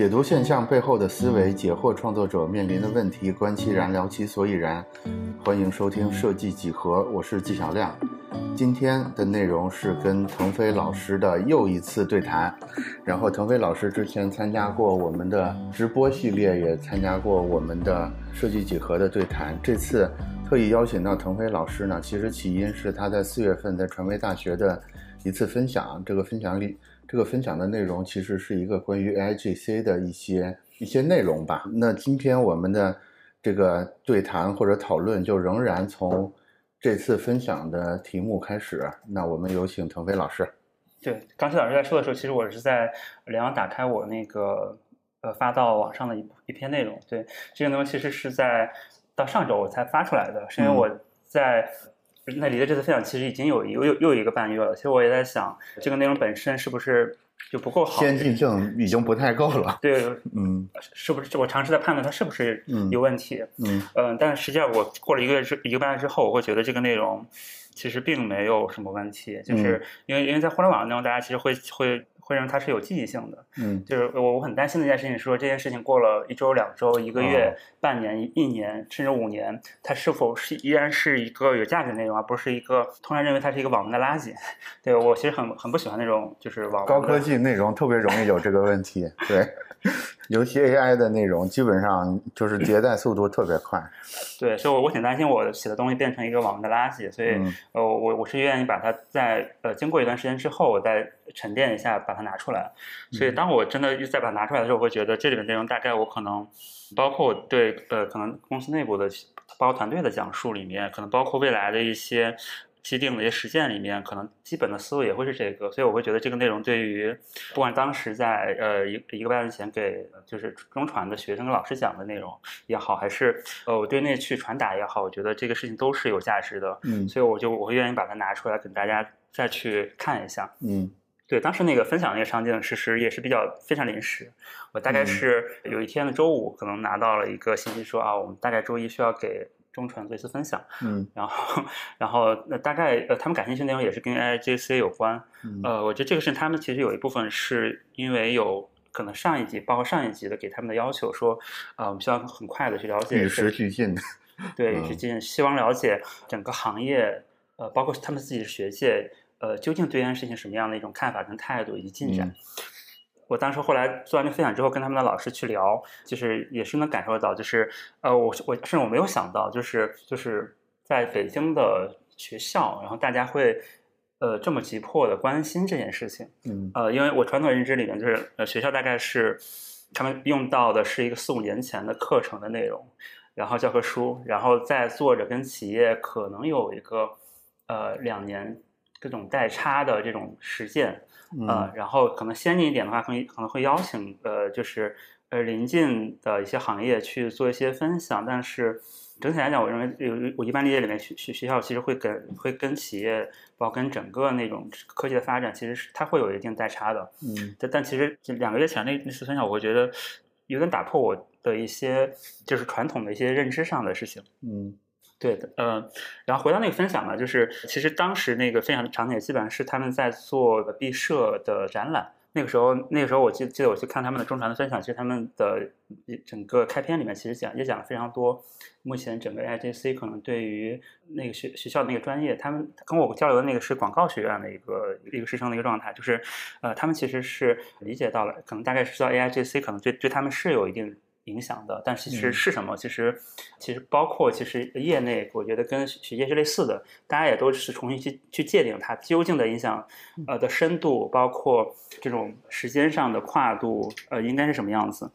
解读现象背后的思维，解惑创作者面临的问题，观其然，聊其所以然。欢迎收听设计几何，我是纪晓亮。今天的内容是跟腾飞老师的又一次对谈。然后，腾飞老师之前参加过我们的直播系列，也参加过我们的设计几何的对谈。这次特意邀请到腾飞老师呢，其实起因是他在四月份在传媒大学的一次分享。这个分享里。这个分享的内容其实是一个关于 AIGC 的一些一些内容吧。那今天我们的这个对谈或者讨论就仍然从这次分享的题目开始。那我们有请腾飞老师。对，刚才老师在说的时候，其实我是在连忙打开我那个呃发到网上的一一篇内容。对，这个内容其实是在到上周我才发出来的，是因为我在。那离的这次分享其实已经有又又又一个半月了，其实我也在想，这个内容本身是不是就不够好？先进性已经不太够了。对，嗯，是不是？我尝试在判断它是不是有问题。嗯嗯，但实际上我过了一个月之一个半月之后，我会觉得这个内容其实并没有什么问题，就是因为因为在互联网当中，大家其实会会。会让它是有记忆性的，嗯，就是我我很担心的一件事情，说这件事情过了一周、两周、一个月、半年、一年，甚至五年，它是否是依然是一个有价值的内容，而不是一个通常认为它是一个网文的垃圾？对我其实很很不喜欢那种就是网高科技内容特别容易有这个问题，对。尤其 AI 的内容，基本上就是迭代速度特别快。对，所以，我我挺担心我写的东西变成一个网的垃圾。所以，呃，我我是愿意把它在呃经过一段时间之后，我再沉淀一下，把它拿出来。所以，当我真的再把它拿出来的时候，我会觉得这里面内容大概我可能，包括对呃可能公司内部的包括团队的讲述里面，可能包括未来的一些。既定的一些实践里面，可能基本的思路也会是这个，所以我会觉得这个内容对于不管当时在呃一一个半月前给就是中传的学生跟老师讲的内容也好，还是呃我对内去传达也好，我觉得这个事情都是有价值的。嗯，所以我就我会愿意把它拿出来跟大家再去看一下。嗯，对，当时那个分享那个场景，其实也是比较非常临时，我大概是有一天的周五，可能拿到了一个信息说啊，我们大概周一需要给。中传做一次分享，嗯，然后，然后那大概呃，他们感兴趣内容也是跟 AIGC 有关，呃，我觉得这个是他们其实有一部分是因为有可能上一级，包括上一级的给他们的要求说，啊，我们需要很快的去了解，与时俱进，对，与时俱进，希望了解整个行业，呃，包括他们自己的学界，呃，究竟对这件事情什么样的一种看法跟态度以及进展。我当时后来做完这分享之后，跟他们的老师去聊，就是也是能感受到，就是呃，我我甚至我没有想到，就是就是在北京的学校，然后大家会呃这么急迫的关心这件事情，嗯，呃，因为我传统认知里面就是呃学校大概是他们用到的是一个四五年前的课程的内容，然后教科书，然后再做着跟企业可能有一个呃两年各种代差的这种实践。呃，然后可能先进一点的话，可能可能会邀请呃，就是呃临近的一些行业去做一些分享。但是整体来讲，我认为有我一般理解里面学学学校其实会跟会跟企业，包括跟整个那种科技的发展，其实是它会有一定代差的。嗯，但但其实两个月前那那次分享，我会觉得有点打破我的一些就是传统的一些认知上的事情。嗯。对的，呃，然后回到那个分享嘛，就是其实当时那个分享的场景基本上是他们在做毕设的展览。那个时候，那个时候我记记得我去看他们的中传的分享，其实他们的整个开篇里面其实讲也讲了非常多。目前整个 IJC 可能对于那个学学校的那个专业，他们跟我交流的那个是广告学院的一个一个师生的一个状态，就是呃，他们其实是理解到了，可能大概是知道 AIJC 可能对对他们是有一定。影响的，但是其实是什么？其实，其实包括其实业内，我觉得跟学界是类似的，大家也都是重新去去界定它究竟的影响，呃的深度，包括这种时间上的跨度，呃，应该是什么样子？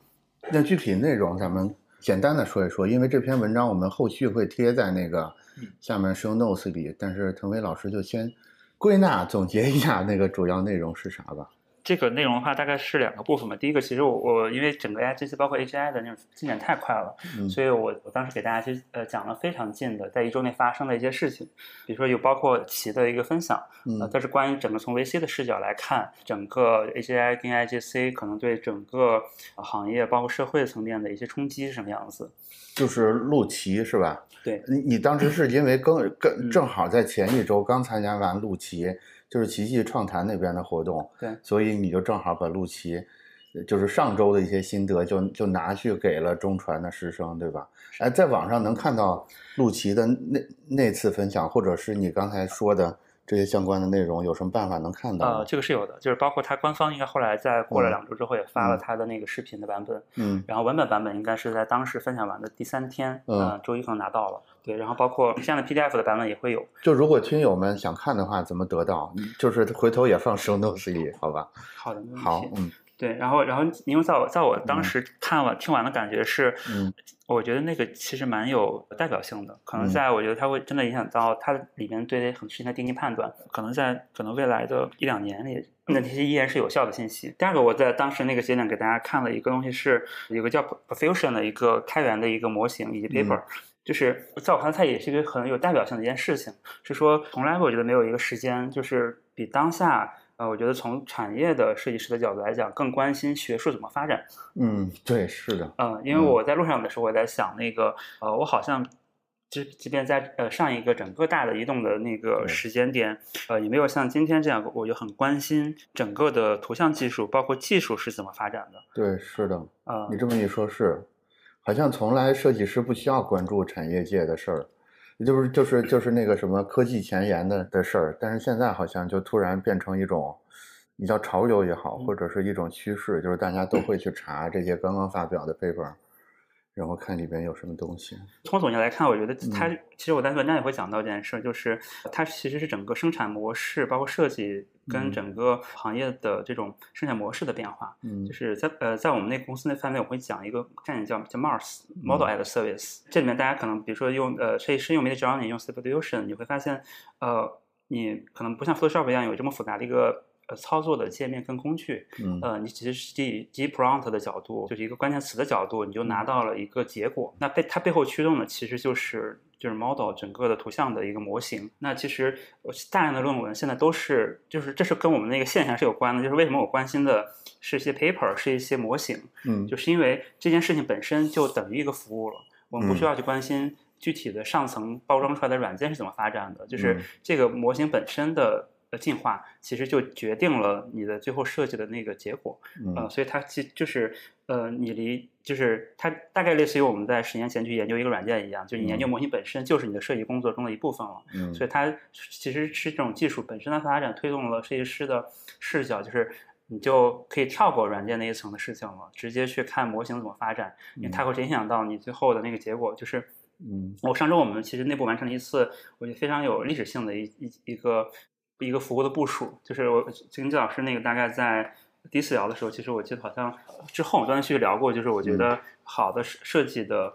那具体内容咱们简单的说一说，因为这篇文章我们后续会贴在那个下面 show notes 里，但是腾飞老师就先归纳总结一下那个主要内容是啥吧。这个内容的话，大概是两个部分嘛。第一个，其实我我因为整个 AI 这些包括 AGI 的那种进展太快了，所以我我当时给大家去呃讲了非常近的，在一周内发生的一些事情，比如说有包括齐的一个分享，呃，但是关于整个从 VC 的视角来看，整个 AGI 跟 IGC 可能对整个行业包括社会层面的一些冲击是什么样子。就是陆琪是吧？对，你你当时是因为刚跟正好在前一周刚参加完陆琪。就是奇迹创坛那边的活动，对，所以你就正好把陆琪就是上周的一些心得就就拿去给了中传的师生，对吧？哎，在网上能看到陆琪的那那次分享，或者是你刚才说的。这些相关的内容有什么办法能看到？呃，这个是有的，就是包括他官方应该后来在过了两周之后也发了他的那个视频的版本，嗯，然后文本版本应该是在当时分享完的第三天，嗯，周一可能拿到了，对，然后包括现在 PDF 的版本也会有。就如果听友们想看的话，怎么得到？就是回头也放 show notes 里，好吧？好的，没问题。好，嗯。对，然后，然后，因为在我在我当时看完听完的感觉是，嗯，我觉得那个其实蛮有代表性的，可能在我觉得它会真的影响到它里面对很多事情的定义判断，可能在可能未来的一两年里，那这些依然是有效的信息。第二个，我在当时那个节点给大家看了一个东西，是有个叫 Profusion 的一个开源的一个模型以及 paper，就是在我看来，它也是一个很有代表性的一件事情，是说从来我觉得没有一个时间就是比当下。呃，我觉得从产业的设计师的角度来讲，更关心学术怎么发展。嗯，对，是的。嗯，因为我在路上的时候，我在想那个，呃，我好像，即即便在呃上一个整个大的移动的那个时间点，呃，也没有像今天这样，我就很关心整个的图像技术，包括技术是怎么发展的。对，是的。啊，你这么一说，是，好像从来设计师不需要关注产业界的事儿。也就是就是就是那个什么科技前沿的的事儿，但是现在好像就突然变成一种，你叫潮流也好，或者是一种趋势，就是大家都会去查这些刚刚发表的 paper。然后看里边有什么东西。从总结来看，我觉得它其实我在文章也会讲到这件事，就是它其实是整个生产模式，包括设计跟整个行业的这种生产模式的变化。嗯，就是在呃在我们那个公司那范围，我会讲一个概念叫叫 Mars Model as Service。这里面大家可能比如说用呃设计师用 Midjourney 用 Stable Diffusion，你会发现呃你可能不像 Photoshop 一样有这么复杂的一个。呃，操作的界面跟工具，嗯，呃，你其实是基基 prompt 的角度，就是一个关键词的角度，你就拿到了一个结果。那背它背后驱动的其实就是就是 model 整个的图像的一个模型。那其实大量的论文现在都是，就是这是跟我们那个现象是有关的。就是为什么我关心的是一些 paper，是一些模型，嗯，就是因为这件事情本身就等于一个服务了，我们不需要去关心具体的上层包装出来的软件是怎么发展的，就是这个模型本身的。进化其实就决定了你的最后设计的那个结果，呃，所以它其就是呃，你离就是它大概类似于我们在十年前去研究一个软件一样，就你研究模型本身就是你的设计工作中的一部分了，嗯，所以它其实是这种技术本身的发展推动了设计师的视角，就是你就可以跳过软件那一层的事情了，直接去看模型怎么发展，因为它会影响到你最后的那个结果，就是，嗯，我上周我们其实内部完成了一次我觉得非常有历史性的一一一个。一个服务的部署，就是我跟季老师那个大概在第一次聊的时候，其实我记得好像之后我们断断续续聊过，就是我觉得好的设设计的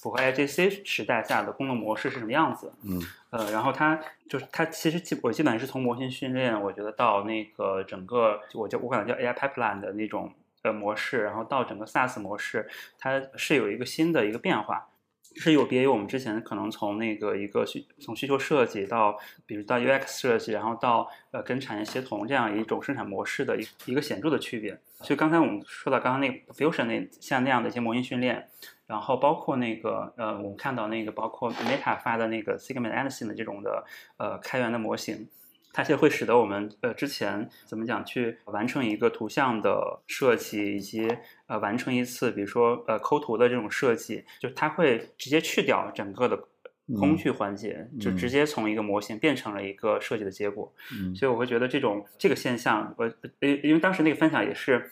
符合 IGC 时代下的工作模式是什么样子。嗯，呃，然后它就是它其实基我基本是从模型训练，我觉得到那个整个我叫我管它叫 AI pipeline 的那种呃模式，然后到整个 SaaS 模式，它是有一个新的一个变化。是有别于我们之前可能从那个一个需从需求设计到，比如到 UX 设计，然后到呃跟产业协同这样一种生产模式的一一个显著的区别。所以刚才我们说到刚刚那个 Fusion 那像那样的一些模型训练，然后包括那个呃我们看到那个包括 Meta 发的那个 Segment Anything 的这种的呃开源的模型。它其实会使得我们呃之前怎么讲去完成一个图像的设计，以及呃完成一次比如说呃抠图的这种设计，就它会直接去掉整个的工具环节，就直接从一个模型变成了一个设计的结果。所以我会觉得这种这个现象，我因因为当时那个分享也是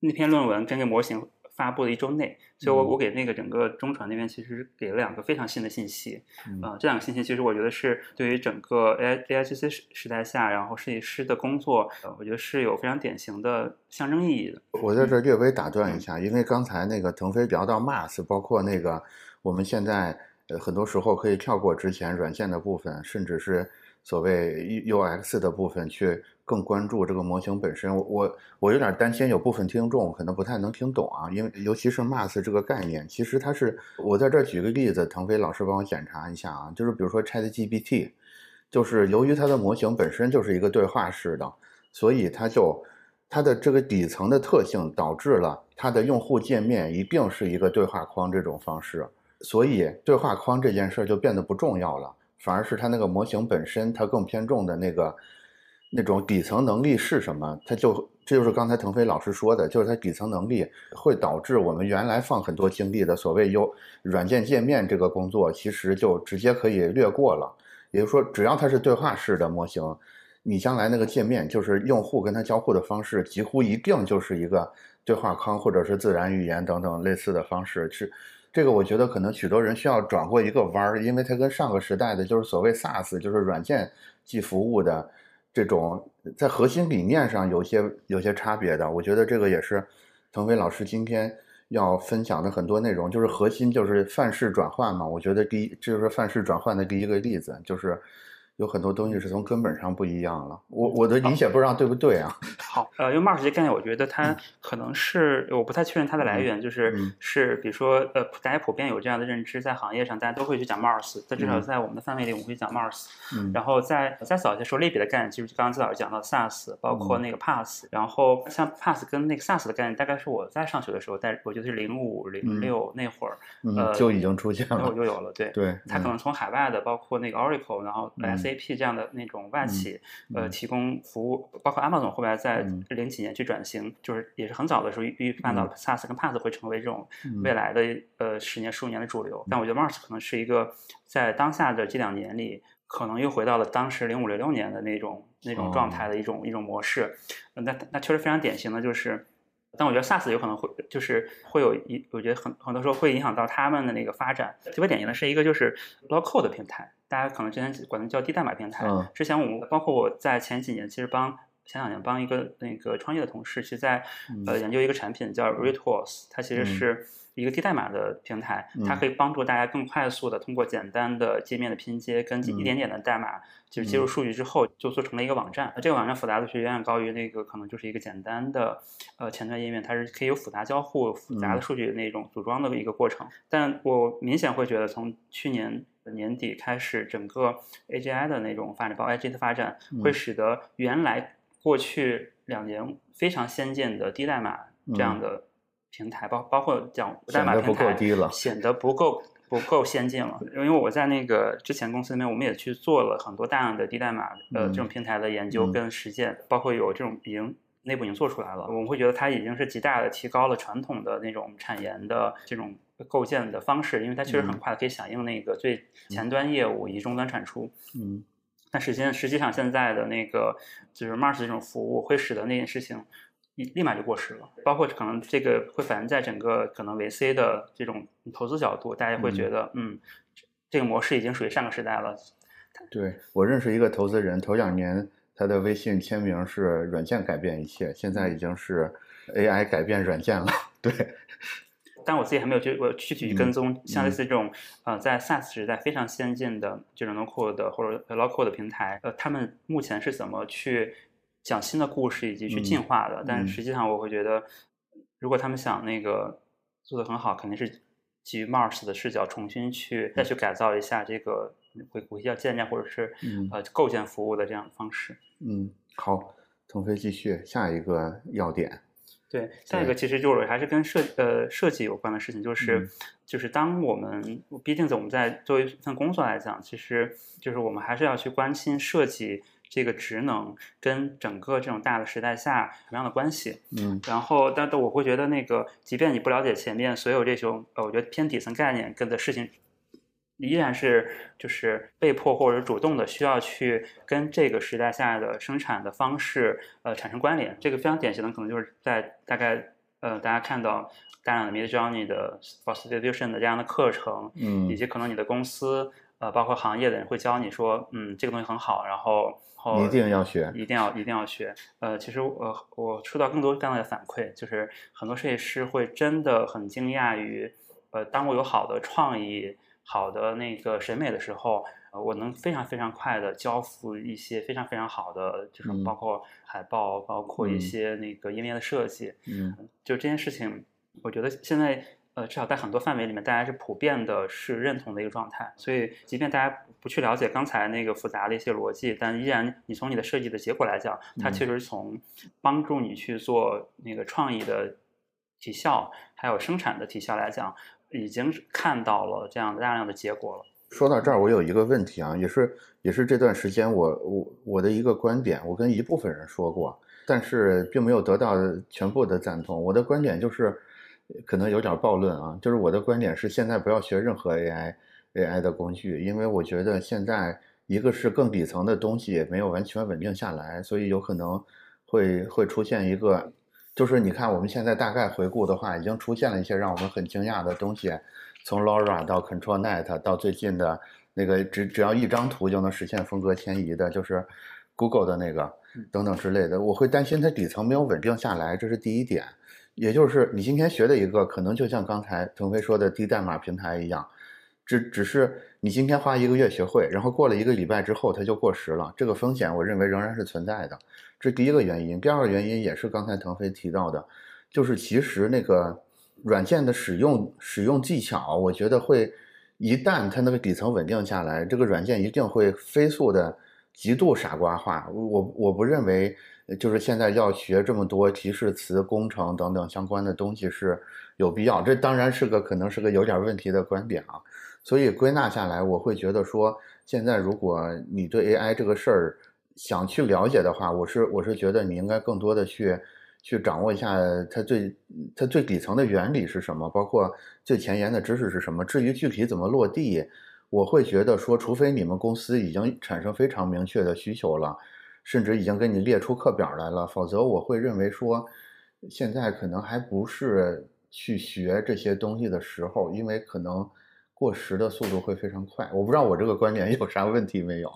那篇论文跟这模型。发布的一周内，所以我我给那个整个中传那边其实给了两个非常新的信息，啊，这两个信息其实我觉得是对于整个 A A I G C 时时代下，然后设计师的工作，我觉得是有非常典型的象征意义的。我在这略微打断一下，因为刚才那个腾飞聊到 Mass，包括那个我们现在呃很多时候可以跳过之前软件的部分，甚至是所谓 U X 的部分去。更关注这个模型本身，我我有点担心，有部分听众可能不太能听懂啊，因为尤其是 Mass 这个概念，其实它是我在这举个例子，腾飞老师帮我检查一下啊，就是比如说 ChatGPT，就是由于它的模型本身就是一个对话式的，所以它就它的这个底层的特性导致了它的用户界面一定是一个对话框这种方式，所以对话框这件事就变得不重要了，反而是它那个模型本身它更偏重的那个。那种底层能力是什么？它就这就是刚才腾飞老师说的，就是它底层能力会导致我们原来放很多精力的所谓优软件界面这个工作，其实就直接可以略过了。也就是说，只要它是对话式的模型，你将来那个界面就是用户跟它交互的方式，几乎一定就是一个对话框或者是自然语言等等类似的方式。是这个，我觉得可能许多人需要转过一个弯儿，因为它跟上个时代的就是所谓 SaaS，就是软件即服务的这种在核心理念上有些有些差别的。我觉得这个也是腾飞老师今天要分享的很多内容，就是核心就是范式转换嘛。我觉得第一，这就是范式转换的第一个例子，就是。有很多东西是从根本上不一样了。我我的理解不知道对不对啊？好，呃，因为 Mars 这个概念，我觉得它可能是我不太确认它的来源，就是是比如说呃，大家普遍有这样的认知，在行业上大家都会去讲 Mars，但至少在我们的范围里，我们会讲 Mars。嗯。然后在再早一些说类别的概念，就是刚刚资老师讲到 SaaS，包括那个 Pass，然后像 Pass 跟那个 SaaS 的概念，大概是我在上学的时候，在我觉得是零五零六那会儿，呃，就已经出现了，就有了，对对。它可能从海外的，包括那个 Oracle，然后 SAP 这样的那种外企，呃，提供服务，包括 Amazon 后来在零几年去转型，就是也是很早的时候预判到 SaaS 跟 PaaS 会成为这种未来的呃十年十五年的主流。但我觉得 Mars 可能是一个在当下的这两年里，可能又回到了当时零五零六年的那种那种状态的一种一种模式。那那确实非常典型的就是。但我觉得 SaaS 有可能会就是会有一，我觉得很很多时候会影响到他们的那个发展。特别典型的是一个就是 local 的平台，大家可能之前管它叫低代码平台。之前我们包括我在前几年，其实帮前两年帮一个那个创业的同事，其实在呃研究一个产品叫 Retools，它其实是。一个低代码的平台，它可以帮助大家更快速的通过简单的界面的拼接跟一点点的代码，就是接入数据之后就做成了一个网站。这个网站复杂度是远远高于那个可能就是一个简单的呃前端页面，它是可以有复杂交互、复杂的数据那种组装的一个过程。但我明显会觉得，从去年年底开始，整个 AGI 的那种发展，包括 AGI 的发展，会使得原来过去两年非常先进的低代码这样的。平台包包括讲代码平台显得不够不够先进了，因为我在那个之前公司里面，我们也去做了很多大量的低代码呃这种平台的研究跟实践，包括有这种已经内部已经做出来了，我们会觉得它已经是极大的提高了传统的那种产研的这种构建的方式，因为它确实很快可以响应那个最前端业务以及终端产出。嗯，但实际上实际上现在的那个就是 Mars 这种服务会使得那件事情。立立马就过时了，包括可能这个会反映在整个可能 VC 的这种投资角度，大家会觉得，嗯，这个模式已经属于上个时代了。对我认识一个投资人，头两年他的微信签名是“软件改变一切”，现在已经是 AI 改变软件了。对，但我自己还没有去我具体去跟踪，像类似这种呃，在 SaaS 时代非常先进的这种 No Code 的或者 Low Code 的平台，呃，他们目前是怎么去？讲新的故事以及去进化的，但实际上我会觉得，如果他们想那个做的很好，肯定是基于 Mars 的视角重新去再去改造一下这个会会叫建建或者是呃构建服务的这样的方式。嗯，好，腾飞继续下一个要点。对，下一个其实就是还是跟设呃设计有关的事情，就是就是当我们毕竟在我们在作为一份工作来讲，其实就是我们还是要去关心设计。这个职能跟整个这种大的时代下什么样的关系？嗯，然后，但但我会觉得那个，即便你不了解前面所有这种，呃，我觉得偏底层概念跟的事情，依然是就是被迫或者主动的需要去跟这个时代下的生产的方式，呃，产生关联。这个非常典型的可能就是在大概，呃，大家看到大量的 Mid Journey 的 f o s t i t u t i o n 的这样的课程，嗯，以及可能你的公司，呃，包括行业的人会教你说，嗯，这个东西很好，然后。一定要学，一定要一定要学。呃，其实我我收到更多这样的反馈，就是很多设计师会真的很惊讶于，呃，当我有好的创意、好的那个审美的时候，呃，我能非常非常快的交付一些非常非常好的，就是包括海报，包括一些那个页面的设计。嗯，就这件事情，我觉得现在。呃，至少在很多范围里面，大家是普遍的是认同的一个状态。所以，即便大家不去了解刚才那个复杂的一些逻辑，但依然，你从你的设计的结果来讲，它确实从帮助你去做那个创意的提效，还有生产的提效来讲，已经看到了这样大量的结果了。说到这儿，我有一个问题啊，也是也是这段时间我我我的一个观点，我跟一部分人说过，但是并没有得到全部的赞同。我的观点就是，可能有点暴论啊，就是我的观点是，现在不要学任何 AI AI 的工具，因为我觉得现在一个是更底层的东西也没有完全稳定下来，所以有可能会会出现一个，就是你看我们现在大概回顾的话，已经出现了一些让我们很惊讶的东西，从 LoRa 到 ControlNet 到最近的那个只只要一张图就能实现风格迁移的，就是 Google 的那个等等之类的，我会担心它底层没有稳定下来，这是第一点。也就是你今天学的一个，可能就像刚才腾飞说的低代码平台一样，只只是你今天花一个月学会，然后过了一个礼拜之后它就过时了，这个风险我认为仍然是存在的。这第一个原因，第二个原因也是刚才腾飞提到的，就是其实那个软件的使用使用技巧，我觉得会一旦它那个底层稳定下来，这个软件一定会飞速的极度傻瓜化。我我不认为。就是现在要学这么多提示词、工程等等相关的东西是有必要，这当然是个可能是个有点问题的观点啊。所以归纳下来，我会觉得说，现在如果你对 AI 这个事儿想去了解的话，我是我是觉得你应该更多的去去掌握一下它最它最底层的原理是什么，包括最前沿的知识是什么。至于具体怎么落地，我会觉得说，除非你们公司已经产生非常明确的需求了。甚至已经给你列出课表来了，否则我会认为说，现在可能还不是去学这些东西的时候，因为可能过时的速度会非常快。我不知道我这个观点有啥问题没有？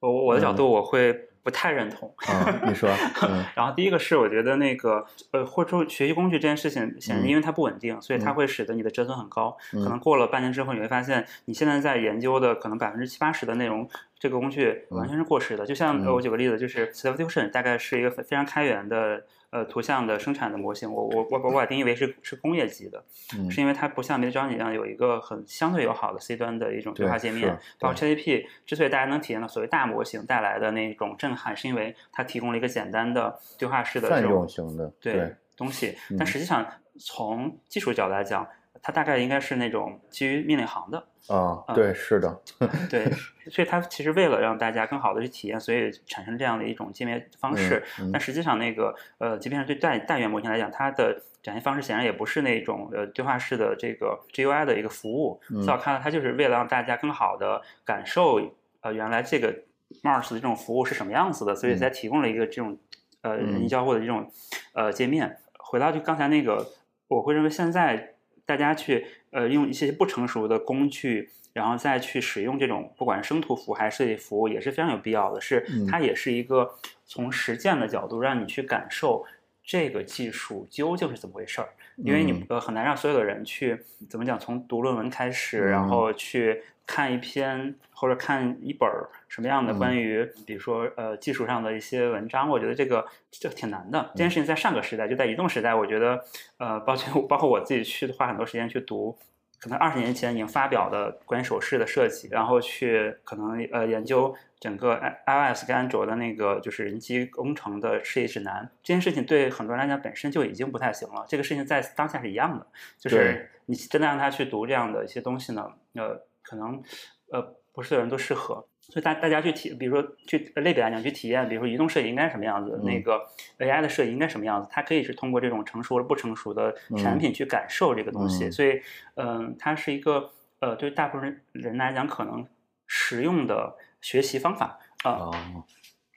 我我的角度我会不太认同。啊，你说。嗯然后第一个是我觉得那个呃，或者说学习工具这件事情，显然因为它不稳定，所以它会使得你的折损很高。嗯可能过了半年之后，你会发现你现在在研究的可能百分之七八十的内容。这个工具完全是过时的，就像嗯。我举个例子，就是 Stable Diffusion 大概是一个非常开源的呃图像的生产的模型，我我我我把定义为是是工业级的，嗯。是因为它不像 Midjourney 一样有一个很相对友好的 C 端的一种对话界面，包括 ChatGPT 之所以大家能体验到所谓大模型带来的那种震撼，是因为它提供了一个简单的对话式的泛这种用型的，对对东西，嗯。但实际上从技术角度来讲，它大概应该是那种基于命令行的。啊，嗯对，是的，对，所以它其实为了让大家更好的去体验，所以产生这样的一种界面方式。嗯嗯但实际上，那个呃，即便是对大大语言模型来讲，它的展现方式显然也不是那种呃对话式的这个 GUI 的一个服务。嗯在我看来，它就是为了让大家更好的感受呃原来这个 Mars 的这种服务是什么样子的，所以才提供了一个这种呃嗯人机交互的这种呃界面。回到就刚才那个，我会认为现在大家去呃用一些不成熟的工具，然后再去使用这种不管是生图服务还是设计服务，也是非常有必要的。是嗯它也是一个从实践的角度让你去感受这个技术究竟是怎么回事儿。因为你们呃很难让所有的人去怎么讲，从读论文开始，嗯然后去看一篇或者看一本儿什么样的嗯关于比如说呃技术上的一些文章，我觉得这个这挺难的。这件事情在上个时代，就在移动时代，我觉得呃，包括包括我自己去花很多时间去读。可能二十年前已经发表的关于手势的设计，然后去可能呃研究整个 i iOS 跟安卓的那个就是人机工程的设计指南，这件事情对很多人来讲本身就已经不太行了。这个事情在当下是一样的，就是你真的让他去读这样的一些东西呢，呃，可能呃不是所有人都适合。所以大大家去体，比如说去类比来讲去体验，比如说移动摄影应该是什么样子，嗯。那个 AI 的摄影应该什么样子，它可以是通过这种成熟而不成熟的产品去感受这个东西。嗯。所以，嗯、它是一个呃对大部分人来讲可能实用的学习方法。啊。哦，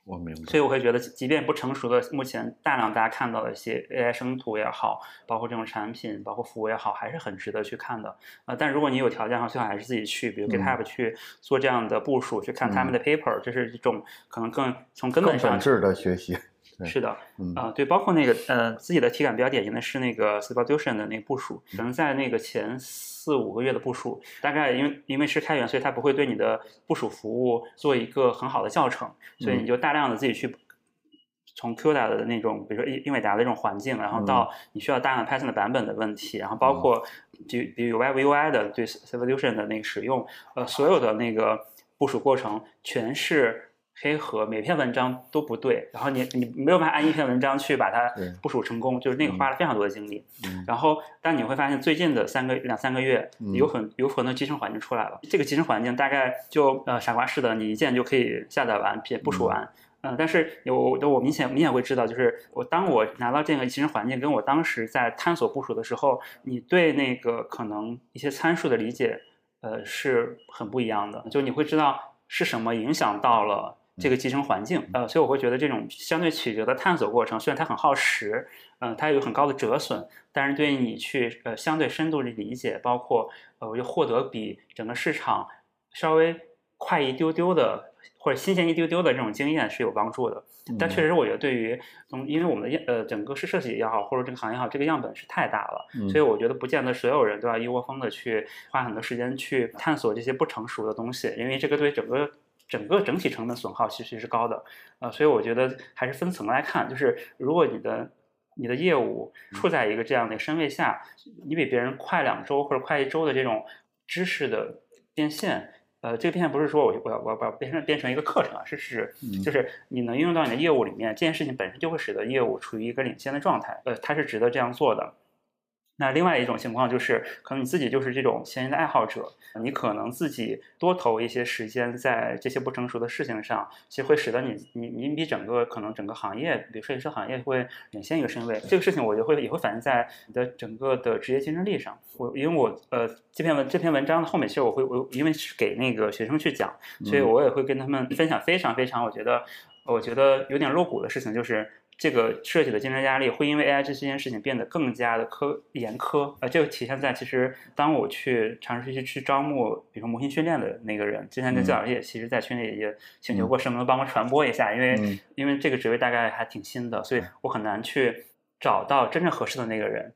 我明白。所以我会觉得，即便不成熟的，目前大量大家看到的一些 AI 生图也好，包括这种产品，包括服务也好，还是很值得去看的。呃，但如果你有条件的话，最好还是自己去，比如嗯 GitHub 去做这样的部署，去看他们的 paper，这是一种可能更从根本上更本质的学习。对是的，嗯。啊、对，包括那个呃，自己的体感比较典型的是那个 Stable Diffusion 的那个部署，可能在那个前四五个月的部署，大概因为因为是开源，所以它不会对你的部署服务做一个很好的教程，所以你就大量的自己去。从 CUDA 的那种，比如说英英伟达的这种环境，然后到你需要大量 Python 的版本的问题，然后包括就比如 Web UI 的对 Evolution 的那个使用，呃，所有的那个部署过程全是黑盒，每篇文章都不对，然后你你没有办法按一篇文章去把它部署成功，就是那个花了非常多的精力。嗯然后，但你会发现最近的三个两三个月，嗯有很有很多集成环境出来了。这个集成环境大概就呃傻瓜式的，你一键就可以下载完、并部署完。嗯，但是有我明显明显会知道，就是我当我拿到这个集成环境，跟我当时在探索部署的时候，你对那个可能一些参数的理解，呃，是很不一样的。就你会知道是什么影响到了这个集成环境，呃，所以我会觉得这种相对曲折的探索过程，虽然它很耗时，嗯，它有很高的折损，但是对于你去呃相对深度的理解，包括呃，我就获得比整个市场稍微快一丢丢的。或者新鲜一丢丢的这种经验是有帮助的，但。确实我觉得对于从因为我们的呃整个是设计也好，或者这个行业也好，这个样本是太大了，所以我觉得不见得所有人都要一窝蜂的去花很多时间去探索这些不成熟的东西，因为这个对整个整个整体成本损耗其实是高的，呃，所以我觉得还是分层来看，就是如果你的你的业务处在一个这样的身位下，你比别人快两周或者快一周的这种知识的变现。呃，这个变现不是说我我要我要把变成变成一个课程啊，是是就是你能应用到你的业务里面，这件事情本身就会使得业务处于一个领先的状态，呃，它是值得这样做的。那另外一种情况就是，可能你自己就是这种前沿的爱好者，你可能自己多投一些时间在这些不成熟的事情上，其实会使得你你你比整个可能整个行业，比如设计师行业会领先一个身位。这个事情我就会也会反映在你的整个的职业竞争力上。我因为我呃这篇文这篇文章的后面其实我会我因为是给那个学生去讲，所以我也会跟他们分享非常非常我觉得我觉得有点露骨的事情，就是。这个设计的竞争压力会因为 AI 这件事情变得更加的苛严苛，呃，这个体现在其实当我去尝试去去招募，比如说模型训练的那个人，之前跟教师也其实在群里也请求过，能不能帮忙传播一下，因为因为这个职位大概还挺新的，所以我很难去找到真正合适的那个人。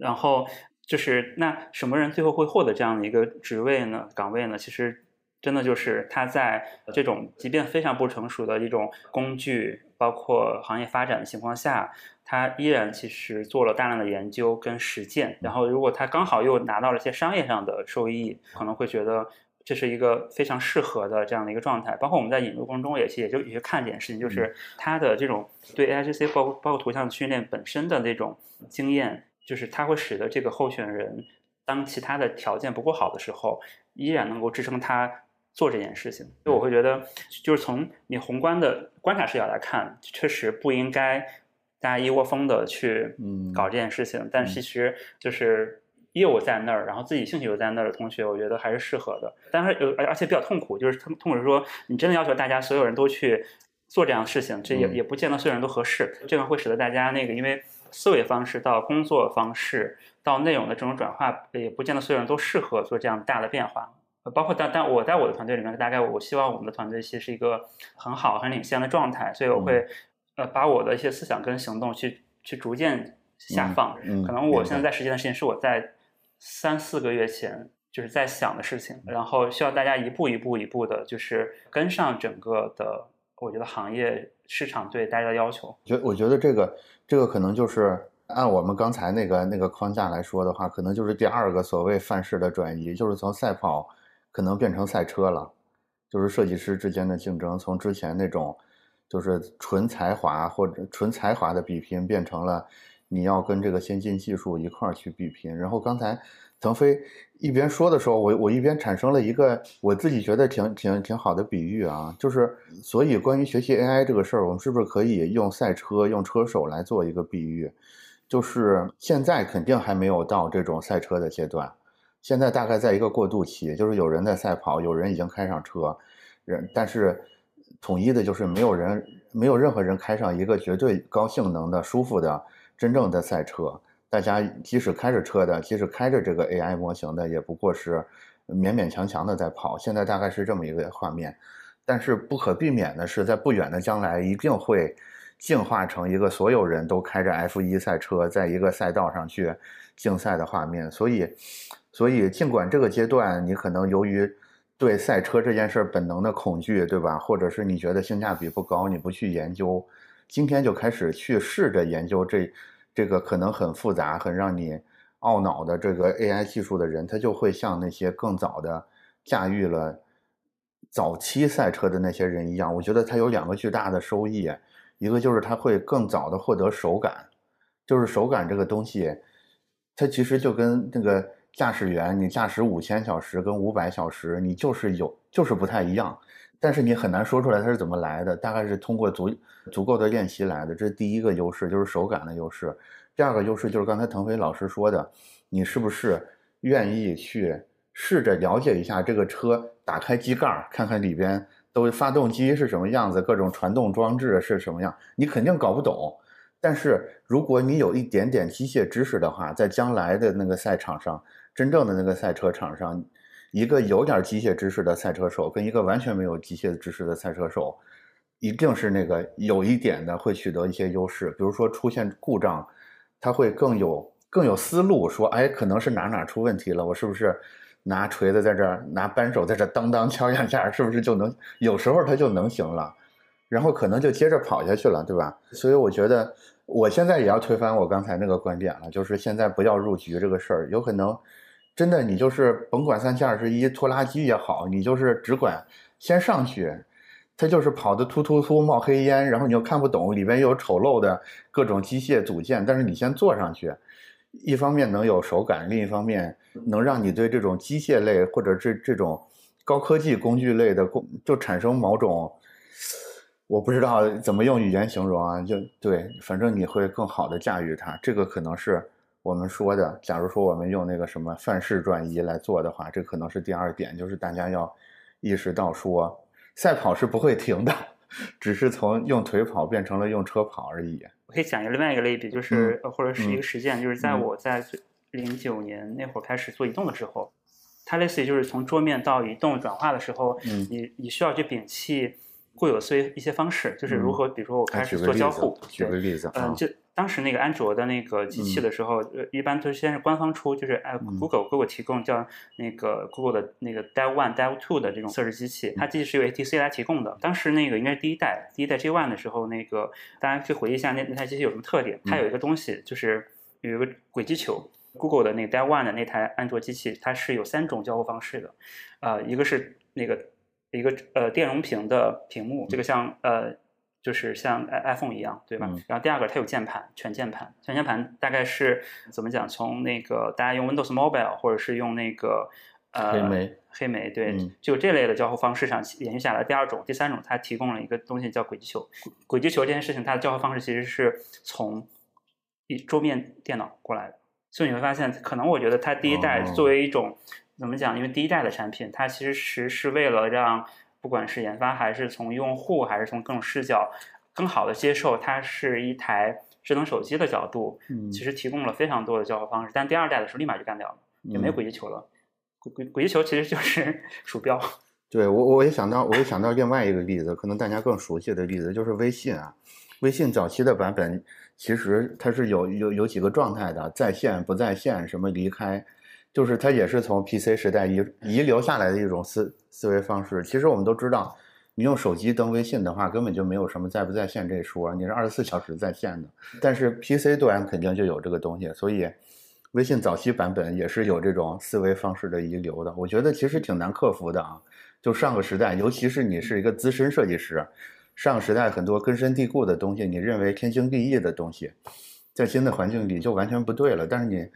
然后就是那什么人最后会获得这样的一个职位呢？岗位呢？其实真的就是他在这种即便非常不成熟的一种工具。包括行业发展的情况下，他依然其实做了大量的研究跟实践。然后，如果他刚好又拿到了一些商业上的收益，可能会觉得这是一个非常适合的这样的一个状态。包括我们在引入过程中，也也就有些看点事情，就是他的这种对 A I G C 包包括图像训练本身的那种经验，就是它会使得这个候选人当其他的条件不够好的时候，依然能够支撑他。做这件事情，所以我会觉得，就是从你宏观的观察视角来看，确实不应该大家一窝蜂的去搞这件事情。但其实就是业务在那儿，然后自己兴趣又在那儿的同学，我觉得还是适合的。但是有而而且比较痛苦，就是他们痛苦是说，你真的要求大家所有人都去做这样的事情，这也也不见得所有人都合适。这个会使得大家那个因为思维方式到工作方式到内容的这种转化，也不见得所有人都适合做这样大的变化。包括但但我在我的团队里面，大概我希望我们的团队其实是一个很好、很领先的状态，所以我会呃把我的一些思想跟行动去去逐渐下放。可能我现在在实践的事情是我在三四个月前就是在想的事情，然后需要大家一步一步一步的，就是跟上整个的，我觉得行业市场对大家的要求。觉我觉得这个这个可能就是按我们刚才那个那个框架来说的话，可能就是第二个所谓范式的转移，就是从赛跑。可能变成赛车了，就是设计师之间的竞争，从之前那种就是纯才华或者纯才华的比拼，变成了你要跟这个先进技术一块儿去比拼。然后刚才腾飞一边说的时候，我我一边产生了一个我自己觉得挺挺挺好的比喻啊，就是所以关于学习 AI 这个事儿，我们是不是可以用赛车、用车手来做一个比喻？就是现在肯定还没有到这种赛车的阶段。现在大概在一个过渡期，就是有人在赛跑，有人已经开上车，人但是统一的就是没有人，没有任何人开上一个绝对高性能的、舒服的真正的赛车。大家即使开着车的，即使开着这个 AI 模型的，也不过是勉勉强强的在跑。现在大概是这么一个画面，但是不可避免的是，在不远的将来一定会进化成一个所有人都开着 F1 赛车，在一个赛道上去竞赛的画面。所以。所以，尽管这个阶段你可能由于对赛车这件事本能的恐惧，对吧？或者是你觉得性价比不高，你不去研究，今天就开始去试着研究这这个可能很复杂、很让你懊恼的这个 AI 技术的人，他就会像那些更早的驾驭了早期赛车的那些人一样。我觉得他有两个巨大的收益，一个就是他会更早的获得手感，就是手感这个东西，它其实就跟那个。驾驶员，你驾驶五千小时跟五百小时，你就是有，就是不太一样。但是你很难说出来它是怎么来的，大概是通过足足够的练习来的。这是第一个优势，就是手感的优势。第二个优势就是刚才腾飞老师说的，你是不是愿意去试着了解一下这个车，打开机盖看看里边都发动机是什么样子，各种传动装置是什么样，你肯定搞不懂。但是如果你有一点点机械知识的话，在将来的那个赛场上，真正的那个赛车场上，一个有点机械知识的赛车手跟一个完全没有机械知识的赛车手，一定是那个有一点的会取得一些优势。比如说出现故障，他会更有更有思路，说，哎，可能是哪哪出问题了，我是不是拿锤子在这儿，拿扳手在这当当敲两下，是不是就能？有时候他就能行了，然后可能就接着跑下去了，对吧？所以我觉得。我现在也要推翻我刚才那个观点了，就是现在不要入局这个事儿，有可能真的你就是甭管三七二十一拖拉机也好，你就是只管先上去，它就是跑的突突突冒黑烟，然后你又看不懂，里边有丑陋的各种机械组件，但是你先坐上去，一方面能有手感，另一方面能让你对这种机械类或者这这种高科技工具类的工就产生某种。我不知道怎么用语言形容啊，就对，反正你会更好的驾驭它。这个可能是我们说的。假如说我们用那个什么范式转移来做的话，这可能是第二点，就是大家要意识到说，赛跑是不会停的，只是从用腿跑变成了用车跑而已。我可以讲一个另外一个类比，就是或者是一个实践，就是在我在零九年那会儿开始做移动的时候，它类似于就是从桌面到移动转化的时候，你你需要去摒弃。固有思维一些方式，就是如何，比如说我开始做交互，举个例子，嗯，就当时那个安卓的那个机器的时候，呃，一般都是先是官方出，就是哎，Google Google 提供叫那个 Google 的那个 Dev One、Dev Two 的这种测试机器，它机器是由 ATC 来提供的。当时那个应该是第一代，第一代 G One 的时候，那个大家可以回忆一下那那台机器有什么特点？它有一个东西，就是有一个轨迹球，Google 的那个 Dev One 的那台安卓机器，它是有三种交互方式的，呃，一个是那个。一个呃电容屏的屏幕，这个像呃就是像 iPhone 一样，对吧？然后第二个它有键盘，全键盘，全键盘大概是怎么讲？从那个大家用 Windows Mobile 或者是用那个呃黑莓，黑莓对，就这类的交互方式上延续下来。第二种、第三种，它提供了一个东西叫轨迹球。轨迹球这件事情，它的交互方式其实是从一桌面电脑过来的，所以你会发现，可能我觉得它第一代作为一种。怎么讲？因为第一代的产品，它其实是是为了让不管是研发还是从用户还是从各种视角更好的接受，它是一台智能手机的角度，嗯其实提供了非常多的交互方式。但第二代的时候立马就干掉了，也没有轨迹球了。轨轨轨迹球其实就是 鼠标。对我，我也想到，我也想到另外一个例子，可能大家更熟悉的例子就是微信啊。微信早期的版本其实它是有有有几个状态的：在线、不在线，什么离开。就是它也是从 PC 时代遗遗留下来的一种思思维方式。其实我们都知道，你用手机登微信的话，根本就没有什么在不在线这一说，你是二十四小时在线的。但是 PC 端肯定就有这个东西，所以微信早期版本也是有这种思维方式的遗留的。我觉得其实挺难克服的啊。就上个时代，尤其是你是一个资深设计师，上个时代很多根深蒂固的东西，你认为天经地义的东西，在新的环境里就完全不对了。但是你。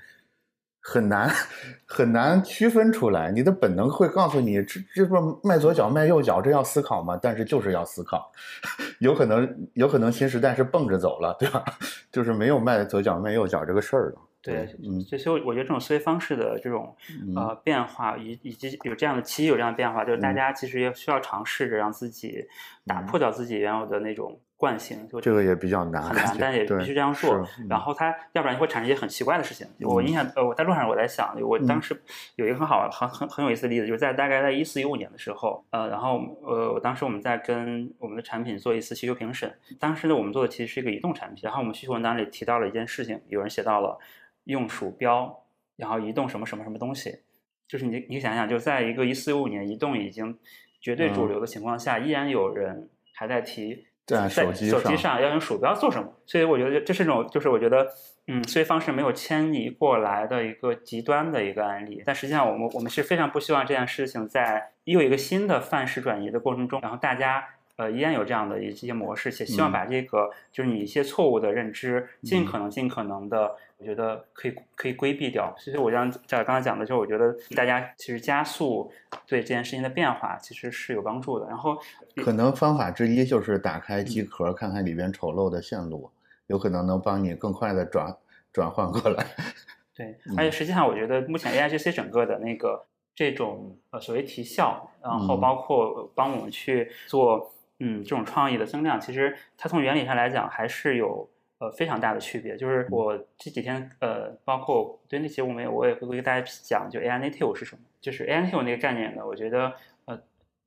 很难 很难区分出来，你的本能会告诉你，这这不迈左脚迈右脚，这要思考吗？但是就是要思考，有可能有可能新时代是蹦着走了，对吧？就是没有迈左脚迈右脚这个事儿了。对，嗯，所以我觉得这种思维方式的这种呃变化，以以及有这样的其实有这样的变化，就是大家其实也需要尝试着让自己打破掉自己原有的那种。惯性就这个也比较难，很难，但也必须这样做。然后它要不然会产生一些很奇怪的事情。我印象呃，我在路上我在想，我当时有一个很好很很很有意思的例子，就是在大概在一四一五年的时候，呃，然后呃，我当时我们在跟我们的产品做一次需求评审。当时呢，我们做的其实是一个移动产品，然后我们需求文档里提到了一件事情，有人写到了用鼠标，然后移动什么什么什么东西。就是你你想想，就在一个一四一五年移动已经绝对主流的情况下，依然有人还在提。在手机上要用鼠标做什么？所以我觉得这是一种，就是我觉得，嗯，思维方式没有迁移过来的一个极端的一个案例。但实际上，我们我们是非常不希望这件事情在又一个新的范式转移的过程中，然后大家呃依然有这样的一些模式，且希望把这个就是你一些错误的认知，尽可能尽可能的，我觉得可以可以规避掉。其实我像像刚才讲的，就是我觉得大家其实加速对这件事情的变化，其实是有帮助的。然后可能方法之一就是打开机壳，看看里边丑陋的线路，有可能能帮你更快的转转换过来。对，而且实际上我觉得目前 AIGC 整个的那个这种呃所谓提效，然后包括帮我们去做嗯这种创意的增量，其实它从原理上来讲还是有呃非常大的区别。就是我这几天呃包括对那节我们我也会给大家讲，就 AI native 是什么，就是 AI native 那个概念呢，我觉得呃。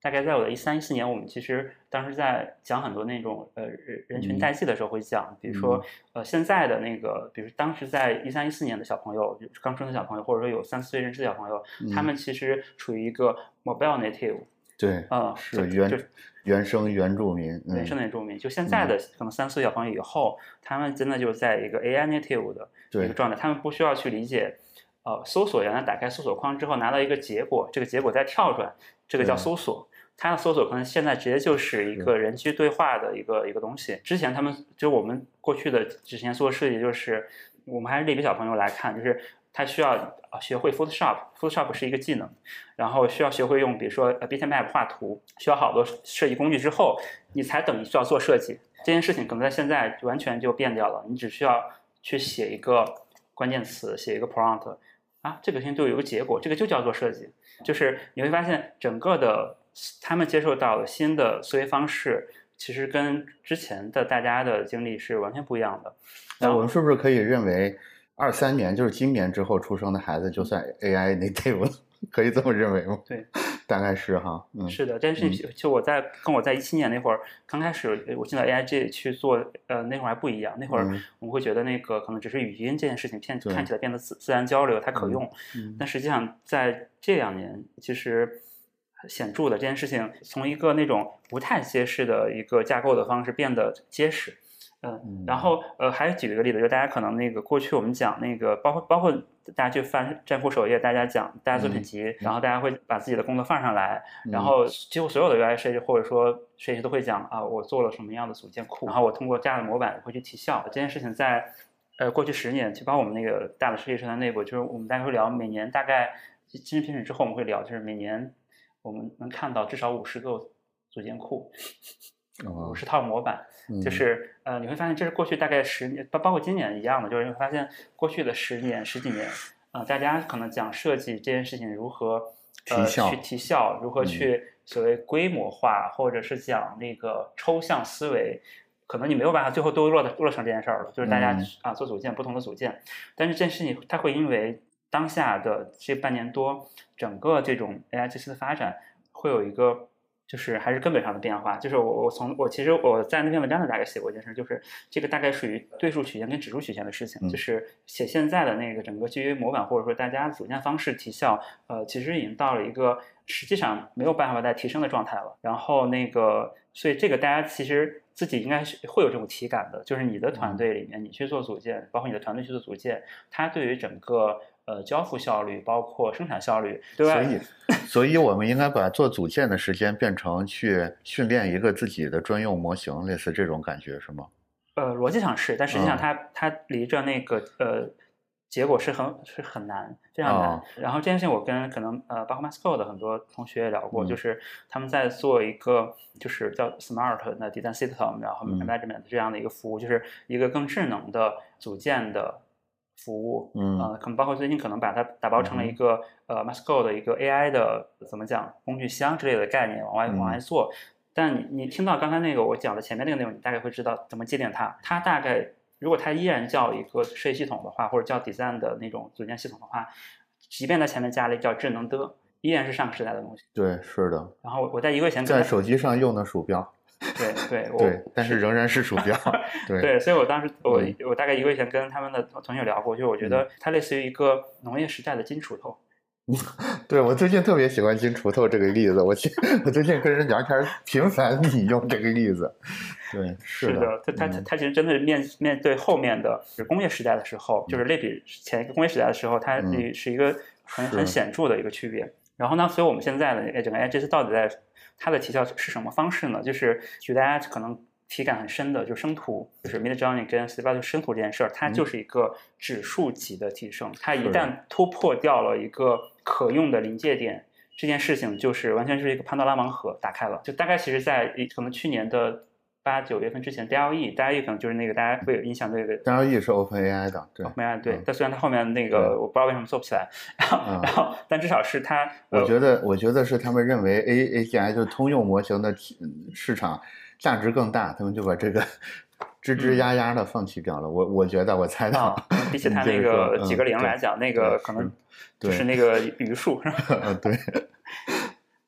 大概在我的一三一四年，我们其实当时在讲很多那种呃人人群代际的时候会讲，比如说呃现在的那个，比如当时在一三一四年的小朋友，刚生的小朋友，或者说有三四岁认知的小朋友，他们其实处于一个 mobile native，对，嗯，是原原生原住民，原生原住民。就现在的可能三四岁小朋友以后，他们真的就在一个 AI native 的一个状态，他们不需要去理解，呃，搜索原来打开搜索框之后拿到一个结果，这个结果再跳转，这个叫搜索。它的搜索可能现在直接就是一个人机对话的一个一个东西。之前他们就我们过去的之前做设计，就是我们还是类比小朋友来看，就是他需要学会 Photoshop，Photoshop 是一个技能，然后需要学会用比如说 Bitmap 画图，需要好多设计工具之后，你才等于需要做设计。这件事情可能在现在完全就变掉了，你只需要去写一个关键词，写一个 prompt，啊，这个事情就有一个结果，这个就叫做设计。就是你会发现整个的。他们接受到了新的思维方式，其实跟之前的大家的经历是完全不一样的。那我们是不是可以认为，二三年就是今年之后出生的孩子就算 AI native，了可以这么认为吗？对，大概是哈。嗯，是的，但是就我在跟我在一七年那会儿刚开始我进到 AIG 去做，呃，那会儿还不一样。那会儿我们会觉得那个可能只是语音这件事情变看起来变得自自然交流，它可用。但实际上在这两年，其实。显著的这件事情，从一个那种不太结实的一个架构的方式变得结实，嗯，然后呃，还举一个例子，就大家可能那个过去我们讲那个，包括包括大家去翻站库首页，大家讲大家作品集，然后大家会把自己的工作放上来，然后几乎所有的 UI 设计或者说设计师都会讲啊，我做了什么样的组件库，然后我通过这样的模板会去提效。这件事情在呃过去十年，就包括我们那个大的设计社团内部，就是我们大家会聊，每年大概今日评审之后，我们会聊，就是每年。我们能看到至少五十个组件库，五十套模板，就是呃，你会发现这是过去大概十年，包包括今年一样的，就是你会发现过去的十年十几年，啊，大家可能讲设计这件事情如何呃去提效，如何去所谓规模化，或者是讲那个抽象思维，可能你没有办法最后都落到落成这件事儿了，就是大家啊做组件不同的组件，但是这件事情它会因为。当下的这半年多，整个这种 AI 技术的发展，会有一个就是还是根本上的变化。就是我我从我其实我在那篇文章里大概写过一件事，就是这个大概属于对数曲线跟指数曲线的事情。就是写现在的那个整个基于模板或者说大家组件方式提效，呃，其实已经到了一个实际上没有办法再提升的状态了。然后那个，所以这个大家其实自己应该是会有这种体感的，就是你的团队里面你去做组件，包括你的团队去做组件，它对于整个。呃，交付效率包括生产效率，对吧？所以，所以我们应该把做组件的时间变成去训练一个自己的专用模型，类似这种感觉是吗？呃，逻辑上是，但实际上它它离着那个呃结果是很是很难，非常难。然后这件事情我跟可能呃包括 MassCode 的很多同学也聊过，就是他们在做一个就是叫 Smart 的 Design System，然后 Management 这样的一个服务，就是一个更智能的组件的。服务，嗯，呃，可能包括最近可能把它打包成了一个呃 m a s c o 的一个 AI 的怎么讲工具箱之类的概念往外往外做。但你你听到刚才那个我讲的前面那个内容，你大概会知道怎么界定它。它大概如果它依然叫一个设计系统的话，或者叫 design 的那种组件系统的话，即便在前面加了叫智能的，依然是上个时代的东西。对，是的。然后我在一个月前在手机上用的鼠标。对对对，但是仍然是鼠标。对对，所以我当时我我大概一个月前跟他们的同学聊过，就我觉得它类似于一个农业时代的金锄头。对我最近特别喜欢金锄头这个例子，我我最近跟人聊天频繁引用这个例子。对，是的，它它它其实真的是面面对后面的工业时代的时候，就是类比前一个工业时代的时候，它是一个很很显著的一个区别。然后呢，所以我们现在的整个 AI 这次到底在它的提效是什么方式呢？就是举大家可能体感很深的，就是生图，就是 Mid Journey 跟 s t a b l e 生图这件事儿，它就是一个指数级的提升。它一旦突破掉了一个可用的临界点，这件事情就是完全是一个潘多拉盲盒打开了。就大概其实在可能去年的。八九月份之前，DLE，DLE 可能就是那个大家会有印象那个 DLE 是 OpenAI 的，对，OpenAI 对。但虽然它后面那个我不知道为什么做不起来，然后，然后，但至少是它。我觉得，我觉得是他们认为 A AGI 就是通用模型的市场价值更大，他们就把这个吱吱呀呀的放弃掉了。我我觉得，我猜到，比起它 那个几个零来讲，那个可能就是那个余数，是吧？对。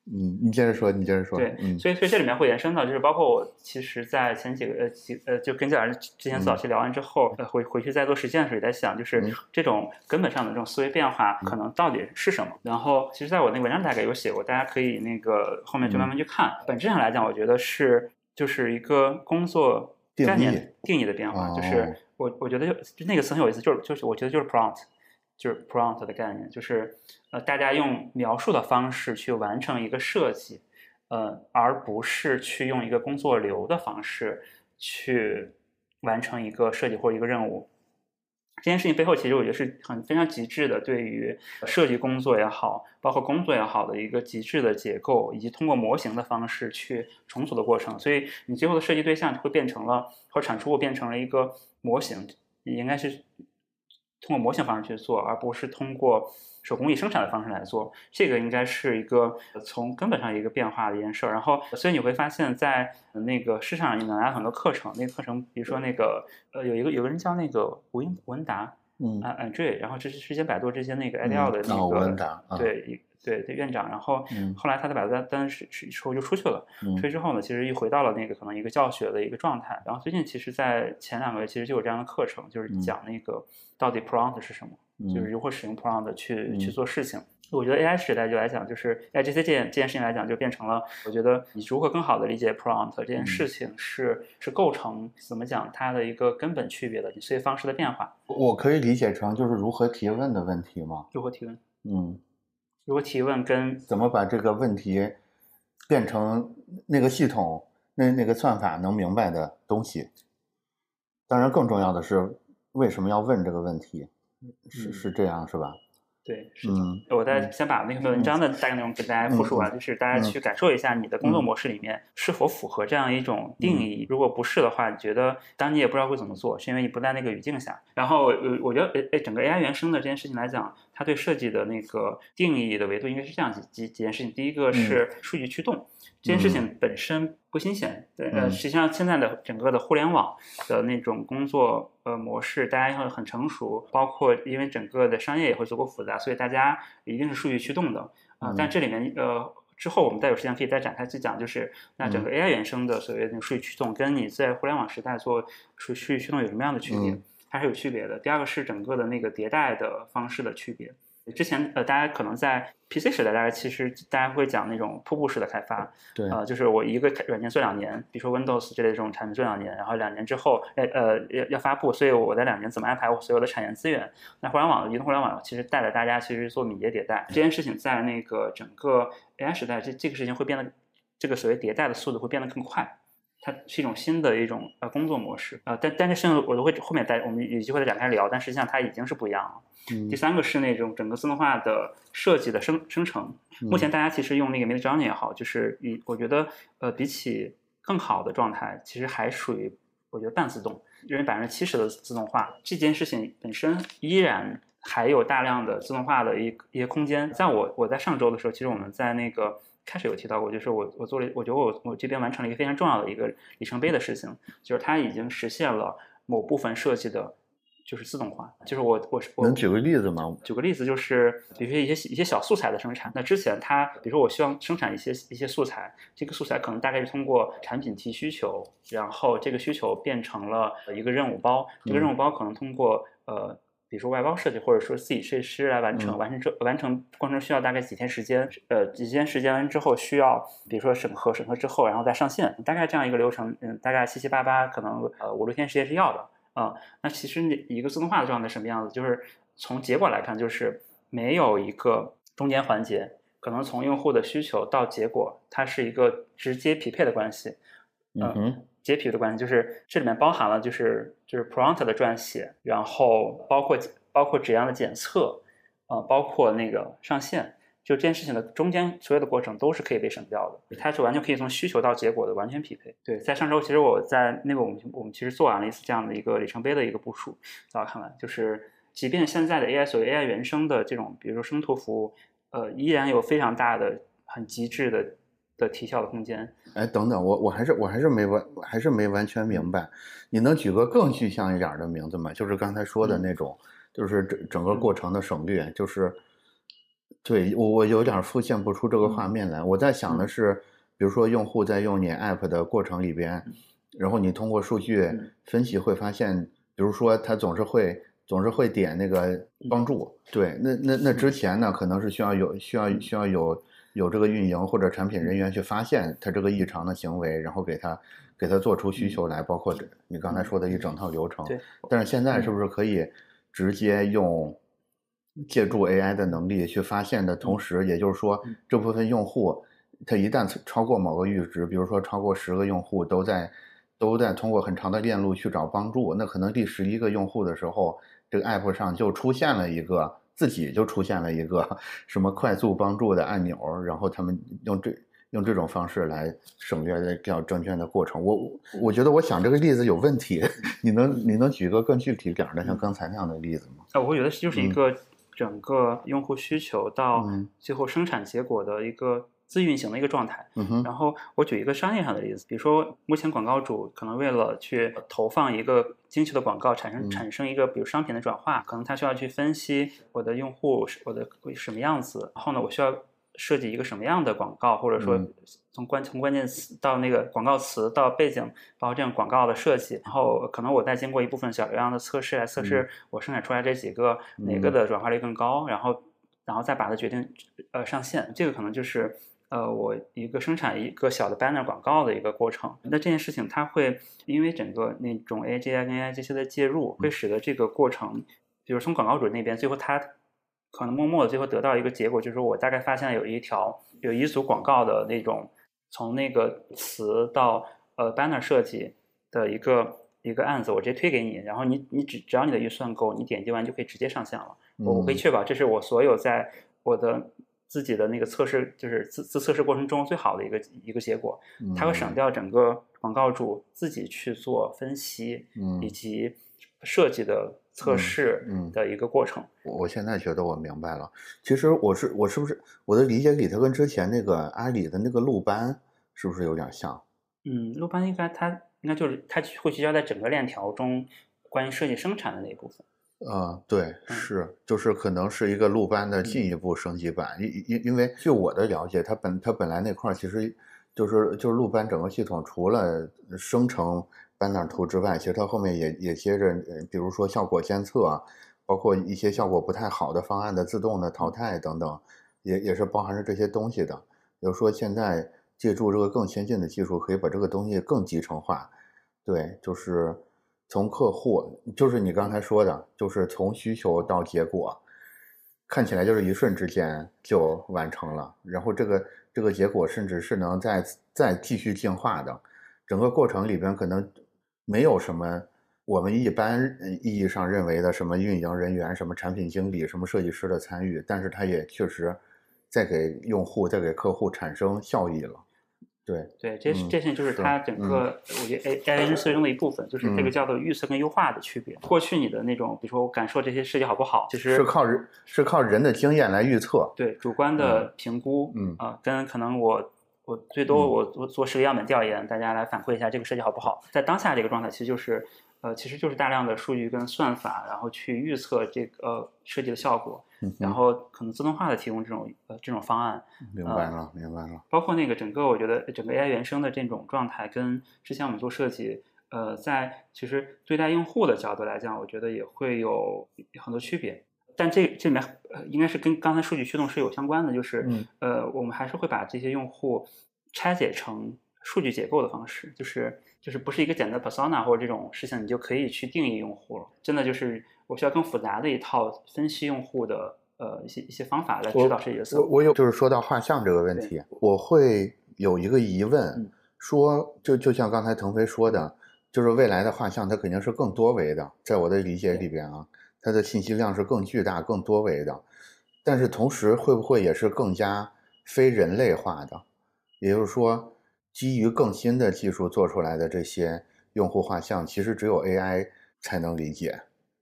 嗯，你接着说，你接着说。对，所以所以这里面会延伸到，就是包括我其实，在前几个呃几呃，就跟老师之前早期聊完之后，呃回回去在做实践的时候，也在想，就是这种根本上的这种思维变化，可能到底是什么？然后，其实在我那个文章大概有写过，大家可以那个后面就慢慢去看。本质上来讲，我觉得是就是一个工作概念定义的变化，就是我我觉得就那个词很有意思，就是就是我觉得就是 prompt。就是 prompt 的概念，就是呃，大家用描述的方式去完成一个设计，呃，而不是去用一个工作流的方式去完成一个设计或者一个任务。这件事情背后，其实我觉得是很非常极致的，对于设计工作也好，包括工作也好的一个极致的结构，以及通过模型的方式去重组的过程。所以，你最后的设计对象会变成了，或产出物变成了一个模型，应该是。通过模型方式去做，而不是通过手工艺生产的方式来做，这个应该是一个从根本上一个变化的一件事儿。然后，所以你会发现在那个市场上你能拿很多课程，那个课程，比如说那个呃，有一个有个人叫那个吴文达，嗯啊啊对，然后这是之前百度这些那个 IDL 的那个文达，对。对对，院长，然后后来他的百度单单是是之后就出去了，出去之后呢，其实又回到了那个可能一个教学的一个状态。然后最近其实，在前两个月其实就有这样的课程，就是讲那个到底 prompt 是什么，就是如何使用 prompt 去去做事情。我觉得 AI 时代就来讲，就是 AI 这些件这件事情来讲，就变成了我觉得你如何更好的理解 prompt 这件事情是是构成怎么讲它的一个根本区别的你思维方式的变化。我可以理解成就是如何提问的问题吗？如何提问？嗯。如果提问跟怎么把这个问题变成那个系统那那个算法能明白的东西，当然更重要的是为什么要问这个问题，是是这样是吧？对，是的。我再先把那个文章的大概内容给大家复述完，就是大家去感受一下你的工作模式里面是否符合这样一种定义。如果不是的话，你觉得当你也不知道会怎么做，是因为你不在那个语境下。然后，呃，我觉得，诶诶，整个 AI 原生的这件事情来讲，它对设计的那个定义的维度应该是这样几几几件事情。第一个是数据驱动。这件事情本身不新鲜，对，呃，实际上现在的整个的互联网的那种工作呃模式，大家会很成熟，包括因为整个的商业也会足够复杂，所以大家一定是数据驱动的啊。但这里面呃，之后我们再有时间可以再展开去讲，就是那整个 AI 原生的所谓的数据驱动，跟你在互联网时代做数数据驱动有什么样的区别？它是有区别的。第二个是整个的那个迭代的方式的区别。之前呃，大家可能在 PC 时代，大家其实大家会讲那种瀑布式的开发，对，呃，就是我一个软件做两年，比如说 Windows 这类这种产品做两年，然后两年之后，呃呃要要发布，所以我在两年怎么安排我所有的产业资源？那互联网移动互联网其实带着大家其实做敏捷迭代这件事情，在那个整个 AI 时代，这这个事情会变得，这个所谓迭代的速度会变得更快。它是一种新的一种呃工作模式啊，但但这事情我都会后面再我们有机会再展开聊，但实际上它已经是不一样了。第三个是那种整个自动化的设计的生生成，目前大家其实用那个 Mid Journey 也好，就是以我觉得呃比起更好的状态，其实还属于我觉得半自动，因为百分之七十的自动化这件事情本身依然还有大量的自动化的一一些空间。在我我在上周的时候，其实我们在那个。开始有提到过，就是我我做了，我觉得我我这边完成了一个非常重要的一个里程碑的事情，就是它已经实现了某部分设计的，就是自动化。就是我我我能举个例子吗？举个例子就是，比如说一些一些小素材的生产。那之前它，比如说我希望生产一些一些素材，这个素材可能大概是通过产品提需求，然后这个需求变成了一个任务包，这个任务包可能通过呃。比如说外包设计，或者说自己设计师来完成，完成这完成过程需要大概几天时间，呃，几天时间完之后需要，比如说审核，审核之后然后再上线，大概这样一个流程，嗯，大概七七八八，可能呃五六天时间是要的啊。那其实你一个自动化的状态什么样子？就是从结果来看，就是没有一个中间环节可能从用户的需求到结果，它是一个直接匹配的关系。嗯哼，直接匹配的关系就是这里面包含了就是就是 prompt 的撰写，然后包括包括质量的检测，呃，包括那个上线。就这件事情的中间所有的过程都是可以被省掉的，它是完全可以从需求到结果的完全匹配。对，在上周其实我在那个我们我们其实做完了一次这样的一个里程碑的一个部署，在我看来，就是即便现在的 AI 所谓 AI 原生的这种，比如说生图服务，呃，依然有非常大的、很极致的的提效的空间。哎，等等，我我还是我还是没完，还是没完全明白，你能举个更具象一点的名字吗？就是刚才说的那种，就是整整个过程的省略，就是。对我，我有点复现不出这个画面来。我在想的是，比如说用户在用你 app 的过程里边，然后你通过数据分析会发现，比如说他总是会总是会点那个帮助。对，那那那之前呢，可能是需要有需要需要有有这个运营或者产品人员去发现他这个异常的行为，然后给他给他做出需求来，包括你刚才说的一整套流程。对。但是现在是不是可以直接用？借助 AI 的能力去发现的同时，也就是说，这部分用户他一旦超过某个阈值，比如说超过十个用户都在都在通过很长的链路去找帮助，那可能第十一个用户的时候，这个 App 上就出现了一个自己就出现了一个 什么快速帮助的按钮，然后他们用这用这种方式来省略掉证券的过程。我我觉得我想这个例子有问题，你能你能举个更具体点的，像刚才那样的例子吗？啊，我觉得就是一个。整个用户需求到最后生产结果的一个自运行的一个状态。然后我举一个商业上的例子，比如说目前广告主可能为了去投放一个精确的广告，产生产生一个比如商品的转化，可能他需要去分析我的用户我的什么样子，然后呢，我需要。设计一个什么样的广告，或者说从关从关键词到那个广告词到背景，包括这样广告的设计，然后可能我再经过一部分小流量的测试来测试我生产出来这几个哪个的转化率更高，然后然后再把它决定呃上线，这个可能就是呃我一个生产一个小的 banner 广告的一个过程。那这件事情它会因为整个那种 A G I 跟 A I 这些的介入，会使得这个过程，比如从广告主那边最后他。可能默默的最后得到一个结果，就是我大概发现有一条有一组广告的那种从那个词到呃 banner 设计的一个一个案子，我直接推给你，然后你你只只要你的预算够，你点击完就可以直接上线了。我我可以确保这是我所有在我的自己的那个测试就是自自测试过程中最好的一个一个结果。它会省掉整个广告主自己去做分析以及设计的。测试的一个过程，我现在觉得我明白了。其实我是我是不是我的理解里，它跟之前那个阿里的那个路班是不是有点像？嗯，路班应该它应该就是它会聚焦在整个链条中关于设计生产的那一部分。啊，对，是就是可能是一个路班的进一步升级版。因因因为据我的了解，它本它本来那块其实就是就是路班整个系统除了生成。班纳图之外，其实它后面也也接着，比如说效果监测，包括一些效果不太好的方案的自动的淘汰等等，也也是包含着这些东西的。比如说现在借助这个更先进的技术，可以把这个东西更集成化。对，就是从客户，就是你刚才说的，就是从需求到结果，看起来就是一瞬之间就完成了。然后这个这个结果甚至是能再再继续进化的，整个过程里边可能。没有什么我们一般意义上认为的什么运营人员、什么产品经理、什么设计师的参与，但是它也确实在给用户、在给客户产生效益了。对对，这是这些就是它整个我觉得 AI 设计中的一部分，就是这个叫做预测跟优化的区别。过去你的那种，比如说我感受这些设计好不好，其实是靠人是靠人的经验来预测，对主观的评估，嗯啊，跟可能我。我最多我我做十个样本调研，大家来反馈一下这个设计好不好。在当下这个状态，其实就是，呃，其实就是大量的数据跟算法，然后去预测这个设计的效果，然后可能自动化的提供这种呃这种方案。明白了，明白了。包括那个整个，我觉得整个 AI 原生的这种状态，跟之前我们做设计，呃，在其实对待用户的角度来讲，我觉得也会有很多区别。但这这里面呃应该是跟刚才数据驱动是有相关的，就是呃我们还是会把这些用户拆解成数据结构的方式，就是就是不是一个简单的 persona 或者这种事情，你就可以去定义用户了。真的就是我需要更复杂的一套分析用户的呃一些一些方法来指导设计角色。我我有就是说到画像这个问题，我会有一个疑问，嗯说就就像刚才腾飞说的，就是未来的画像它肯定是更多维的，在我的理解里边啊，它的信息量是更巨大、更多维的，但是同时会不会也是更加非人类化的？也就是说，基于更新的技术做出来的这些用户画像，其实只有 AI 才能理解，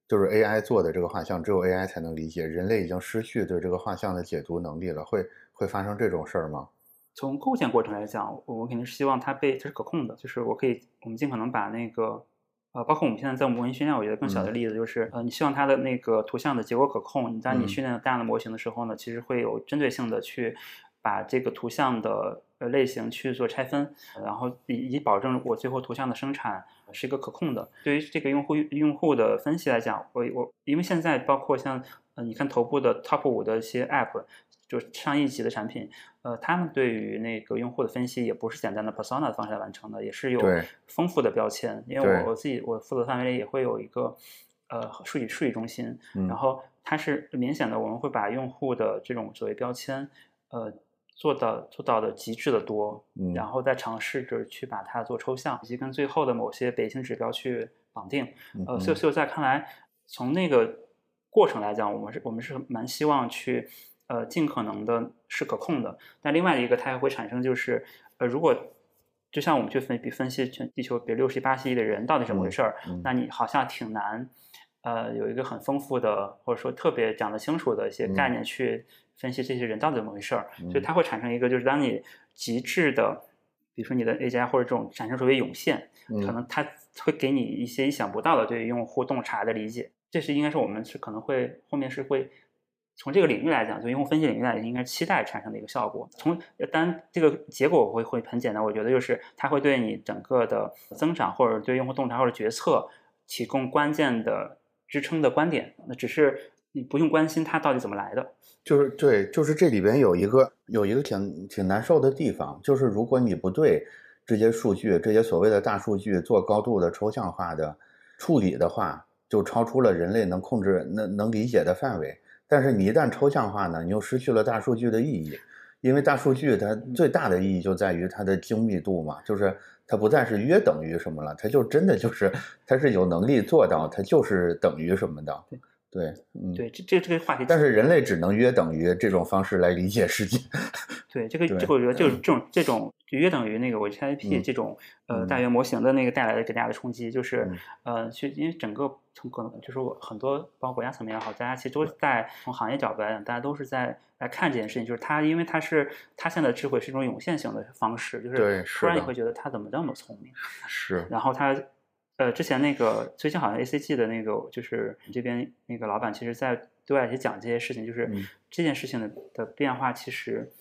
就是 AI 做的这个画像，只有 AI 才能理解，人类已经失去对这个画像的解读能力了，会会发生这种事儿吗？从构建过程来讲，我肯定是希望它被它是可控的，就是我可以我们尽可能把那个呃，包括我们现在在模型训练，我觉得更小的例子就是、呃，你希望它的那个图像的结果可控，你当你嗯。训练大量的模型的时候呢，其实会有针对性的去把这个图像的呃类型去做拆分，然后以以保证我最后图像的生产是一个可控的。对于这个用户用户的分析来讲，我我因为现在包括像呃，你看头部的 Top 五的一些 App，就是上亿级的产品，呃，他们对于那个用户的分析也不是简单的 persona 的方式来完成的，也是有丰富的标签。因为我我自己我负责范围内也会有一个呃数据数据中心，嗯然后它是明显的，我们会把用户的这种所谓标签，呃。做到做到的极致的多，嗯然后再尝试着去把它做抽象，以及跟最后的某些北京指标去绑定。呃，所以所以在看来，从那个过程来讲，我们是我们是蛮希望去呃尽可能的是可控的。但另外一个，它还会产生就是呃，如果就像我们去分比分析全地球比如六十、八十亿的人到底怎么回事儿，嗯那你好像挺难呃有一个很丰富的或者说特别讲得清楚的一些概念去分析这些人到底怎么回事儿。所以嗯它会产生一个就是当你极致的。比如说你的 AGI 或者这种产生所谓涌现，可嗯能它会给你一些意想不到的对于用户洞察的理解。这是应该是我们是可能会后面是会从这个领域来讲，就用户分析领域来讲，应该期待产生的一个效果。从当然这个结果会会很简单，我觉得就是它会对你整个的增长或者对用户洞察或者决策提供关键的支撑的观点。那只是你不用关心它到底怎么来的。就是对，就是这里边有一个有一个挺挺难受的地方，就是如果你不对这些数据、这些所谓的大数据做高度的抽象化的处理的话，就超出了人类能控制、能能理解的范围。但是你一旦抽象化呢，你又失去了大数据的意义，因为大数据它最大的意义就在于它的精密度嘛，就是它不再是约等于什么了，它就真的就是它是有能力做到，它就是等于什么的。对，嗯，对，这这这个话题，但是人类只能约等于这种方式来理解世界。对这个这个，我觉得就是这种这种就约等于那个我 ChatGPT 嗯这种呃嗯。大语言模型的那个带来的给大家的冲击，就是嗯。呃，去因为整个从可能就是我很多包括国家层面也好，大家其实都在从行业角度来讲，大家都是在来看这件事情，就是它因为它是它现在的智慧是一种涌现型的方式，就是对突然你会觉得它怎么那么聪明，是，然后他呃之前那个最近好像 ACG 的那个就是这边那个老板，其实在对外也讲这些事情，就是嗯这件事情的的变化，其实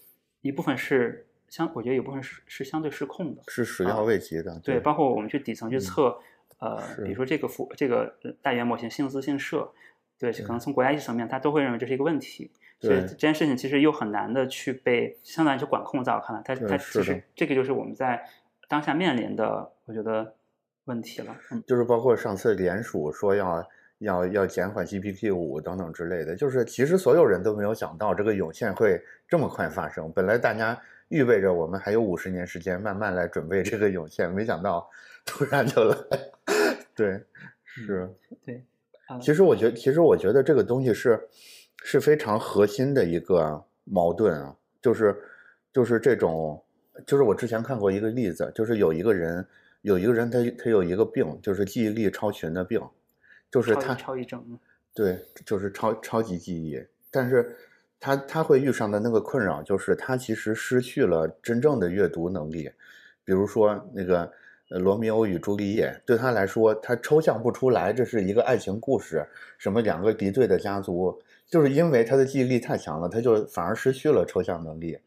一部分是相，我觉得有部分是是相对失控的。是始料未及的。对，包括我们去底层去嗯测，呃，比如说这个服这个呃大语言模型姓资姓社，对，可能从国家意识层面，他都会认为这是一个问题。所以这件事情其实又很难的去被相当于去管控，在我看来，它对它其实这个就是我们在当下面临的，我觉得问题了。嗯，就是包括上次联署说要要要减缓 GPT 五等等之类的，就是其实所有人都没有想到这个涌现会这么快发生。本来大家预备着我们还有五十年时间慢慢来准备这个涌现，没想到 突然就来。对，是。对，啊其实我觉得，其实我觉得这个东西是是非常核心的一个矛盾啊，就是就是这种，就是我之前看过一个例子，就是有一个人有一个人他他有一个病，就是记忆力超群的病，就是他超一症，对，就是超超级记忆，但是他他会遇上的那个困扰就是他其实失去了真正的阅读能力，比如说那个呃罗密欧与朱丽叶，对他来说他抽象不出来这是一个爱情故事，什么两个敌对的家族，就是因为他的记忆力太强了，他就反而失去了抽象能力。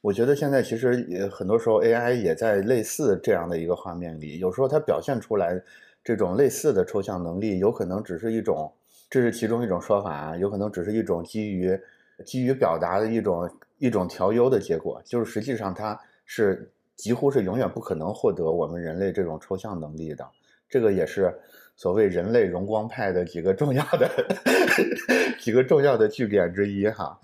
我觉得现在其实也很多时候 AI 也在类似这样的一个画面里，有时候它表现出来这种类似的抽象能力，有可能只是一种，这是其中一种说法，有可能只是一种基于基于表达的一种一种调优的结果，就是实际上它是几乎是永远不可能获得我们人类这种抽象能力的。这个也是所谓人类荣光派的几个重要的 几个重要的据点之一哈。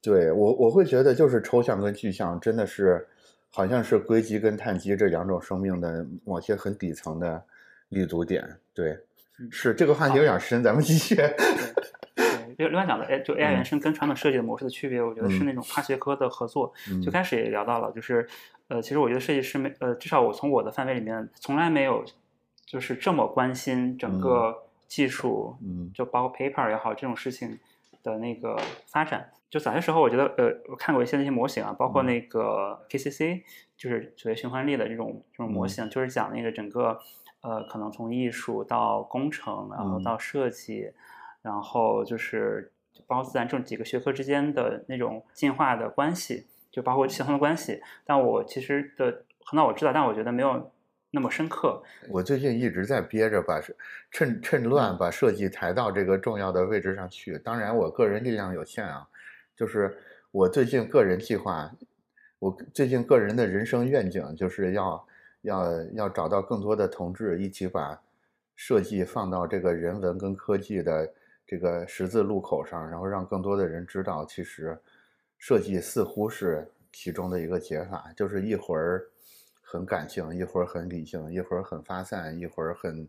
对我我会觉得就是抽象跟具象真的是好像是硅基跟碳基这两种生命的某些很底层的立足点。对，是这个话题有点深，咱们继续。另外讲的，哎，就 AI 原生跟传统设计的模式的区别，我觉得是那种跨学科的合作。最开始也聊到了，就是，呃，其实我觉得设计师没，呃，至少我从我的范围里面，从来没有就是这么关心整个技术，嗯，就包括 paper 也好这种事情的那个发展。就早些时候，我觉得，呃，我看过一些那些模型啊，包括那个 KCC，就是所谓循环力的这种这种模型，就是讲那个整个，呃，可能从艺术到工程，然后到设计。然后就是包括自然这种几个学科之间的那种进化的关系，就包括协同的关系。但我其实的很早我知道，但我觉得没有那么深刻。我最近一直在憋着把趁趁乱把设计抬到这个重要的位置上去。当然，我个人力量有限啊，就是我最近个人计划，我最近个人的人生愿景就是要要要找到更多的同志一起把设计放到这个人文跟科技的。这个十字路口上，然后让更多的人知道，其实设计似乎是其中的一个解法，就是一会儿很感性，一会儿很理性，一会儿很发散，一会儿很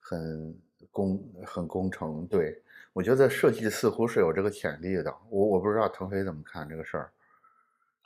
很工很工程。对我觉得设计似乎是有这个潜力的。我我不知道腾飞怎么看这个事儿，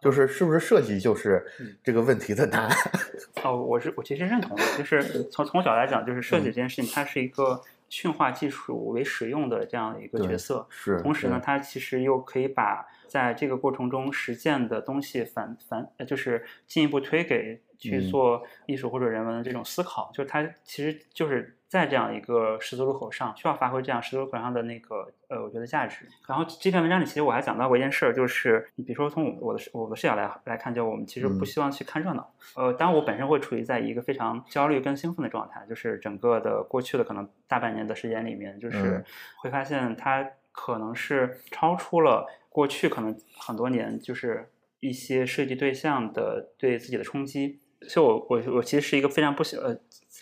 就是是不是设计就是这个问题的答案？哦，我是我其实认同的，就是从从小来讲，就是设计这件事情，它是一个。驯化技术为使用的这样的一个角色，是同时呢，它其实又可以把在这个过程中实践的东西反反，就是进一步推给去做艺术或者人文的这种思考，就是它其实就是。在这样一个十字路口上，需要发挥这样十字路口上的那个呃，我觉得价值。然后这篇文章里，其实我还讲到过一件事儿，就是你比如说从我我的我的视角来来看，就我们其实不希望去看热闹。呃，当然我本身会处于在一个非常焦虑跟兴奋的状态，就是整个的过去的可能大半年的时间里面，就是会发现它可能是超出了过去可能很多年，就是一些设计对象的对自己的冲击。所以，我我我其实是一个非常不喜呃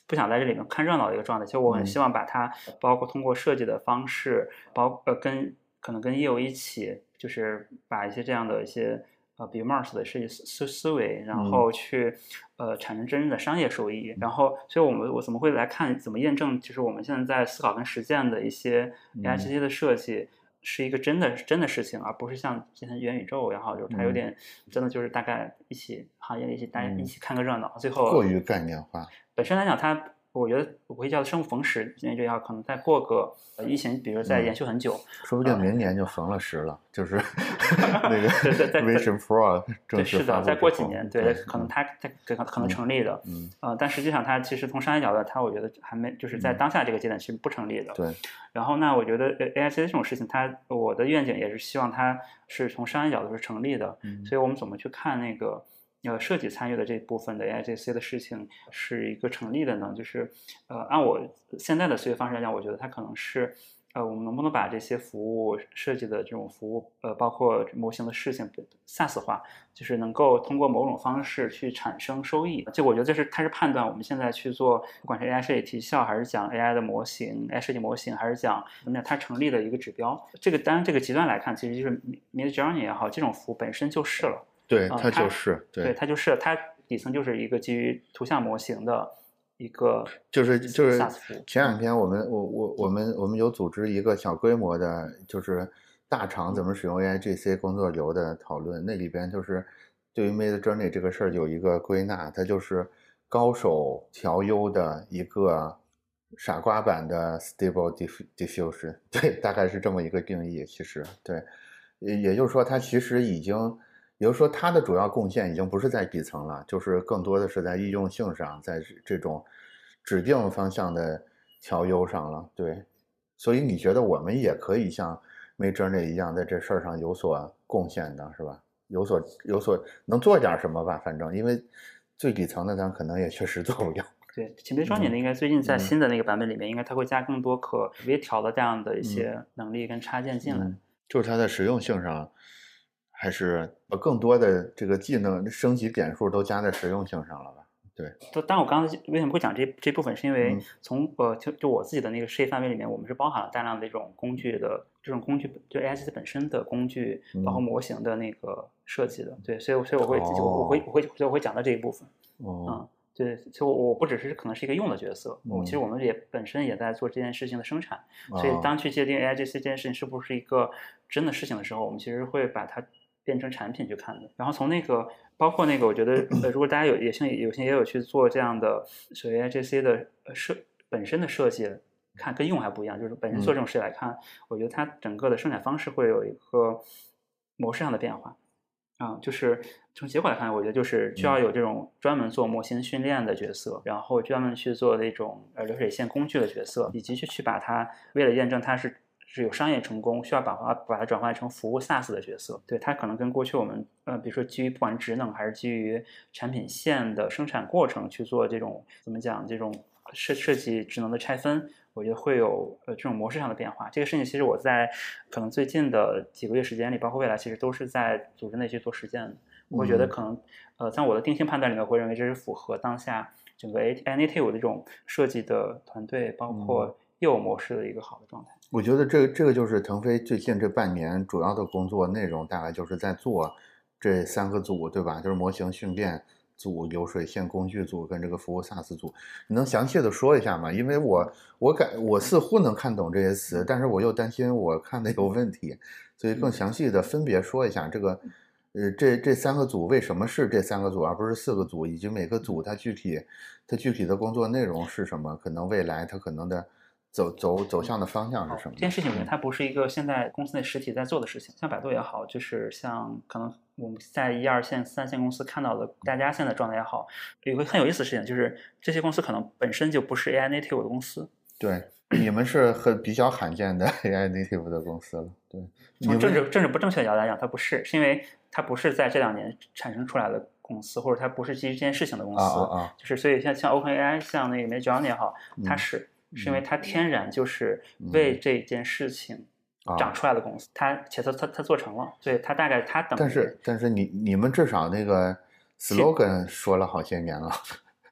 不想在这里面看热闹的一个状态。其实我很希望把它，包括通过设计的方式，包呃跟可能跟业务一起，就是把一些这样的一些呃比如 Mars 的设计思思维，然后去呃产生真正的商业收益。然后，所以我们我怎么会来看怎么验证，就是我们现在在思考跟实践的一些 AI 这些的设计。是一个真的真的事情，而不是像今天元宇宙也好，就是它有点真的就是大概一起行业一起大家一起看个热闹，最后过于概念化。本身来讲，它。我觉得我会叫生不逢时，因为这要可能再过个疫情，比如再延续很久，说不定明年就逢了时了，就是 那个 Vision Pro 正式是的，再过几年，对，可能它它可可能成立的，嗯，呃，但实际上它其实从商业角度，它我觉得还没就是在当下这个阶段其实不成立的，对。然后那我觉得 A I C 这种事情，它我的愿景也是希望它是从商业角度是成立的，所以我们怎么去看那个？呃，设计参与的这部分的 A I G C 的事情是一个成立的呢，就是呃，按我现在的思维方式来讲，我觉得它可能是呃，我们能不能把这些服务设计的这种服务，呃，包括模型的事情 SaaS 化，就是能够通过某种方式去产生收益。就我觉得这是它是判断我们现在去做，不管是 AI 设计提效，还是讲 AI 的模型，AI 设计模型，还是讲那它成立的一个指标。这个当然这个极端来看，其实就是 Mid Journey 也好，这种服务本身就是了。对，它就是，对，它就是，它底层就是一个基于图像模型的一个，就是就是前两天我们我我我们我们有组织一个小规模的，就是大厂怎么使用 AI GC 工作流的讨论，那里边就是对于 Mid Journey 这个事儿有一个归纳，它就是高手调优的一个傻瓜版的 Stable Diffusion，对，大概是这么一个定义。其实，对，也也就是说，它其实已经。也就是说，它的主要贡献已经不是在底层了，就是更多的是在易用性上，在这种指定方向的调优上了。对，所以你觉得我们也可以像 Midjourney 一样，在这事儿上有所贡献的是吧？有所有所能做点什么吧？反正因为最底层的咱可能也确实做不了。对，前面双点的应该最近在新的那个版本里面，应该它会加更多可微调的这样的一些能力跟插件进来，就是它在实用性上。还是把更多的这个技能升级点数都加在实用性上了吧？对。就当我刚才为什么会讲这这部分，是因为嗯从呃就就我自己的那个事业范围里面，我们是包含了大量的这种工具的这种工具，就 AI 本身的工具，包括嗯模型的那个设计的。对，所以所以我会、就哦我会我会所以我会讲到这一部分。哦，嗯，对，其实我我不只是可能是一个用的角色，我其实嗯我们也本身也在做这件事情的生产，所以哦当去界定 AIGC 这件事情是不是一个真的事情的时候，我们其实会把它变成产品去看的。然后从那个包括那个，我觉得呃，如果大家有也幸有幸也有去做这样的所谓 AIGC 的呃设本身的设计。看跟用还不一样，就是本身做这种事来看，我觉得它整个的生产方式会有一个模式上的变化。啊，就是从结果来看，我觉得就是需要有这种专门做模型训练的角色，然后专门去做那种呃流水线工具的角色，以及去去把它为了验证它是是有商业成功，需要把它把它转换成服务 SaaS 的角色。对它可能跟过去我们呃，比如说基于不管职能还是基于产品线的生产过程去做这种怎么讲这种设设计职能的拆分。我觉得会有呃这种模式上的变化。这个事情其实我在可能最近的几个月时间里，包括未来，其实都是在组织内去做实践的。我会觉得可能呃，在我的定性判断里面，我会认为这是符合当下整个 A native 的这种设计的团队，包括业务模式的一个好的状态。我觉得这这个就是腾飞最近这半年主要的工作内容，大概就是在做这三个组，对吧？就是模型训练。组、流水线工具组跟这个服务 SaaS 组，你能详细的说一下吗？因为我我感我似乎能看懂这些词，但是我又担心我看的有问题，所以更详细的分别说一下这个，呃，这这三个组为什么是这三个组，而不是四个组，以及每个组它具体它具体的工作内容是什么？可能未来它可能的。走走走向的方向是什么？这件事情里面，它不是一个现在公司内实体在做的事情。像百度也好，就是像可能我们在一二线、三线公司看到的大家现在状态也好，有个很有意思的事情，就是这些公司可能本身就不是 AI native 的公司。对，你们是很比较罕见的 AI native 的公司了。对，从政治政治不正确的角度来讲，它不是，是因为它不是在这两年产生出来的公司，或者它不是基于这件事情的公司。啊啊啊！就是所以像像 OpenAI，像那个 Midjourney 也好，它嗯是。是因为它天然就是为这件事情长出来的公司，它且它它它做成了，所以它大概它等。但是但是你你们至少那个 slogan 说了好些年了。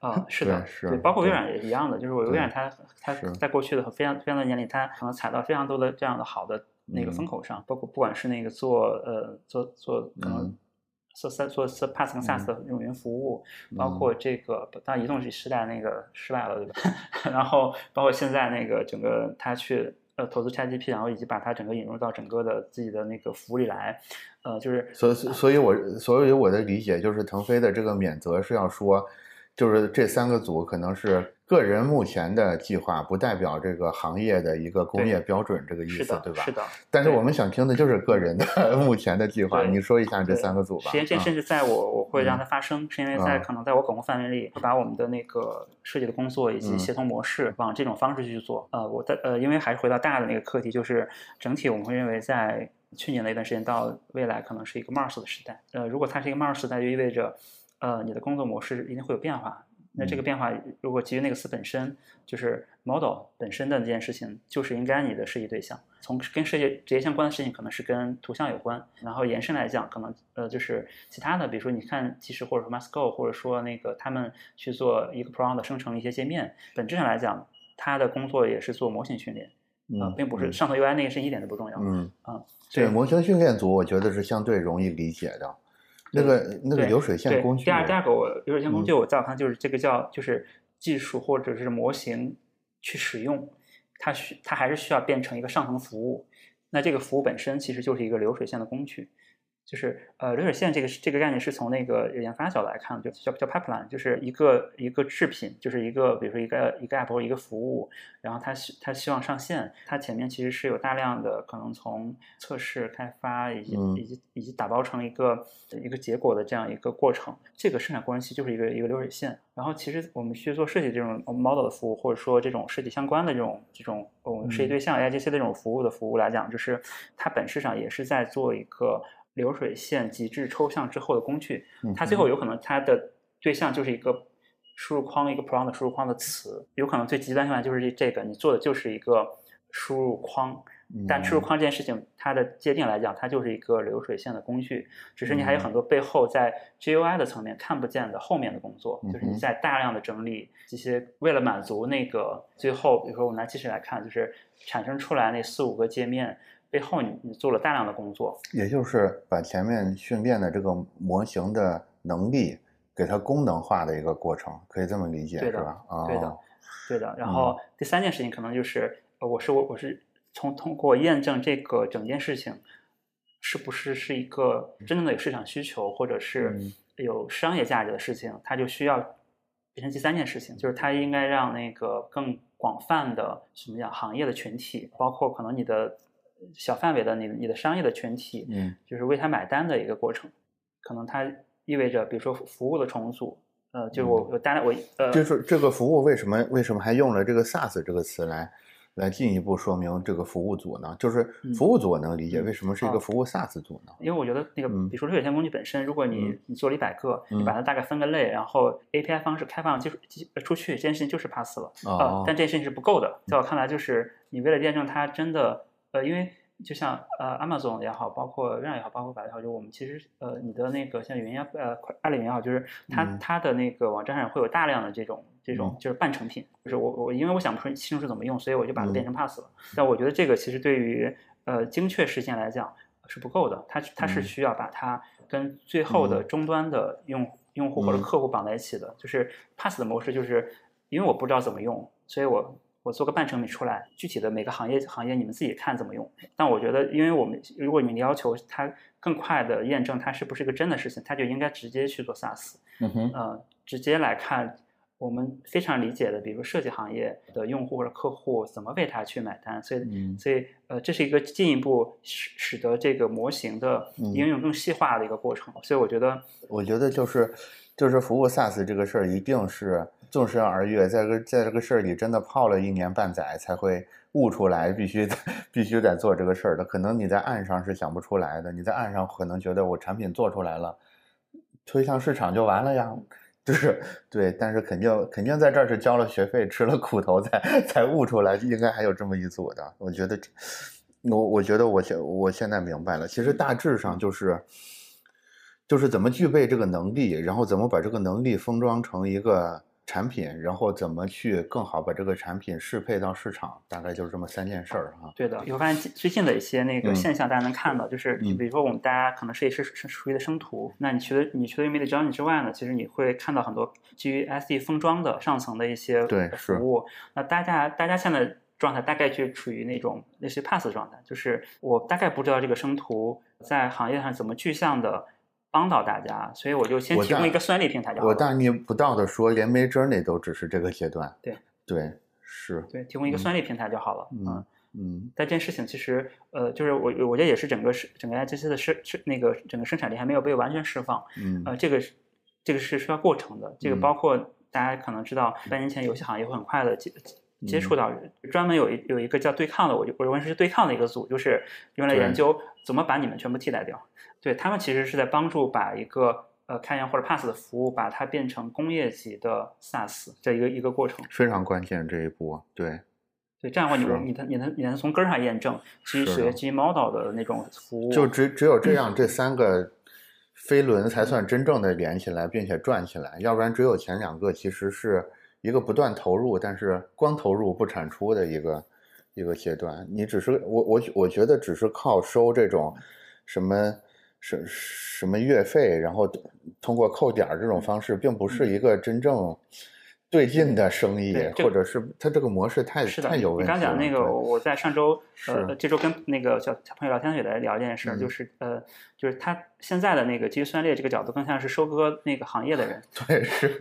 啊，是的，是对，包括微软也是一样的，就是我微软它它在过去的非常非常多年里，它可能踩到非常多的这样的好的那个风口上，包括不管是那个做呃做做可能嗯做做做 SaaS 跟 SaaS 的这种云服务，包括这个当然移动时代那个失败了，对吧？然后包括现在那个整个他去呃投资 ChatGPT，然后以及把它整个引入到整个的自己的那个服务里来，呃，就是所以所以我所以我的理解就是腾飞的这个免责是要说。就是这三个组可能是个人目前的计划，不代表这个行业的一个工业标准，这个意思对吧？是的。但是我们想听的就是个人的 目前的计划，你说一下这三个组吧。实验线甚至在我我会让它发生，嗯是因为在可能在我管控范围里，会把我们的那个设计的工作以嗯及协同模式往这种方式去做。呃，我的呃，因为还是回到大的那个课题，就是整体我们会认为在去年的一段时间到未来可能是一个 Mars 的时代。呃，如果它是一个 Mars 时代，就意味着。呃，你的工作模式一定会有变化。那这个变化，如果基于那个词本身，就是 model 本身的那件事情，就是应该你的设计对象。从跟设计直接相关的事情，可能是跟图像有关。然后延伸来讲，可能呃就是其他的，比如说你看即时或者说 Masco，或者说那个他们去做一个 prompt 生成一些界面，本质上来讲，他的工作也是做模型训练，嗯，并不是上头 UI 那个是一点都不重要。嗯啊，对模型训练组，我觉得是相对容易理解的。那个那个流水线工具，第二第二个我流水线工具，我在我看就是这个叫就是技术或者是模型去使用，它需它还是需要变成一个上层服务。那这个服务本身其实就是一个流水线的工具，就是呃流水线这个这个概念是从那个研发角度来看，就叫叫 pipeline，就是一个一个制品，就是一个比如说一个一个 app 或一个服务，然后它希它希望上线，它前面其实是有大量的可能从测试开发以及、嗯、以及以及打包成一个一个结果的这样一个过程，这个生产过程期就是一个一个流水线。然后其实我们去做设计这种 model 的服务，或者说这种设计相关的这种这种我们设计对象 AIGC 的这种服务的服务来讲，就是它本质上也是在做一个流水线极致抽象之后的工具。它最后有可能它的对象就是一个输入框一个 prompt 输入框的词，有可能最极端情况就是这个你做的就是一个输入框。嗯但输入框这件事情，它的界定来讲，它就是一个流水线的工具，只是你还有很多背后在 GUI 的层面看不见的后面的工作，就是你在大量的整理这些，为了满足那个最后，比如说我们拿其实来看，就是产生出来那四五个界面背后你，你做了大量的工作，也就是把前面训练的这个模型的能力给它功能化的一个过程，可以这么理解是吧？啊，对的对的。然嗯后第三件事情可能就是，呃我是我我是从通过验证这个整件事情是不是是一个真正的有市场需求，或者是嗯有商业价值的事情，它就需要变成第三件事情，就是它应该让那个更广泛的什么叫行业的群体，包括可能你的小范围的你你的商业的群体，嗯就是为他买单的一个过程，可能它意味着比如说服务的重组。呃，就是我我当然我呃，就是这个服务为什么为什么还用了这个 SaaS 这个词来来进一步说明这个服务组呢？就是嗯服务组我能理解，嗯为什么是一啊个服务 SaaS 组呢？因为我觉得那个，嗯比如说流水线工具本身，如果你嗯你做了一百个，你嗯把它大概分个类，然后 API 方式开放就是出去，这件事情就是 pass 了哦呃，但这件事情是不够的。在我看来，就是你为了验证它真的，呃，因为就像呃 Amazon 也好，包括微软也好，包括百度也好，就我们其实呃你的那个像云呀呃快阿里云也好，就是它、嗯。它的那个网站上会有大量的这种这种嗯。就是半成品，就是我我因为我想不出清楚怎么用，所以我就把它嗯。变成 pass 了。但我觉得这个其实对于呃精确实现来讲是不够的，它它是嗯。需要把它跟最后的终端的用用户或者嗯。客户绑在一起的。就是 pass 的模式，就是因为我不知道怎么用，所以我我做个半成品出来，具体的每个行业行业你们自己看怎么用。但我觉得，因为我们如果你们要求它更快的验证它是不是一个真的事情，它就应该直接去做 SaaS，嗯哼，呃，直接来看我们非常理解的，比如设计行业的用户或者客户怎么为它去买单，所以，嗯。所以，呃，这是一个进一步使使得这个模型的嗯。应用更细化的一个过程。所以，我觉得，我觉得就是就是服务 SaaS 这个事儿，一定是纵身而跃，在这个在这个事儿里真的泡了一年半载才会悟出来，必须必须得做这个事儿的。可能你在岸上是想不出来的，你在岸上可能觉得我产品做出来了，推向市场就完了呀。就是对，但是肯定肯定在这儿是交了学费、吃了苦头才才悟出来，应该还有这么一组的。我觉得，我我觉得我现我现在明白了，其实大致上就是，就是怎么具备这个能力，然后怎么把这个能力封装成一个产品，然后怎么去更好把这个产品适配到市场，大概就是这么三件事儿哈。对的，你会发现最最近的一些那个嗯现象，大家能看到，就是你比如说我们大家可能设计师是属于的生图，那你除了你除了 Mid Journey 之外呢，其实你会看到很多基于 SD 封装的上层的一些对服务。那大家大家现在状态大概就处于那种类似于 pass 的状态，就是我大概不知道这个生图在行业上怎么具象的帮到大家，所以我就先提供一个算力平台就好了。我大逆不道的说，连 Mid Journey 都只是这个阶段。对对是，对，提供一个嗯算力平台就好了。嗯嗯但这件事情其实，呃，就是我我觉得也是整个是整个 IGC 的生是那个整个生产力还没有被完全释放，嗯呃，这个是这个是需要过程的。这个嗯包括大家可能知道，半年前游戏行业会很快的接接触到，专门有一有一个叫对抗的，我就我认为是对抗的一个组，就是用来研究怎么把你们全部替代掉。对他们其实是在帮助把一个呃开源或者 Pass 的服务，把它变成工业级的 SaaS 这一个一个过程。非常关键这一步。对，对，这样的话你你能你能你能从根儿上验证基于学基于 model 的那种服务，就只只有这样，这三个飞轮才算真正的连起来，并且转起来，要不然只有前两个其实是一个不断投入，但是光投入不产出的一个一个阶段。你只是我我我觉得只是靠收这种什么什什么月费，然后通过扣点儿这种方式，并不是一个真正对劲的生意对，这个或者是它这个模式太是，太有问题了。你刚讲那个，我在上周呃这周跟那个小小朋友聊天也在聊这件事就是呃就是他现在的那个基于算力这个角度，更像是收割那个行业的人。对是，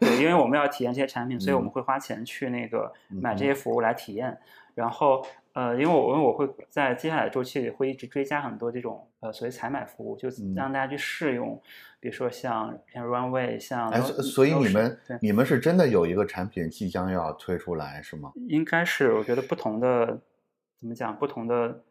对，因为我们要体验这些产品，所以我们嗯会花钱去那个买嗯这些服务来体验。然后呃，因为我因为我会在接下来的周期里会一直追加很多这种呃所谓采买服务，就嗯让大家去试用，比如说像像 Runway，像哎，所所以你们你们是真的有一个产品即将要推出来是吗？应该是我觉得不同的怎么讲，不同的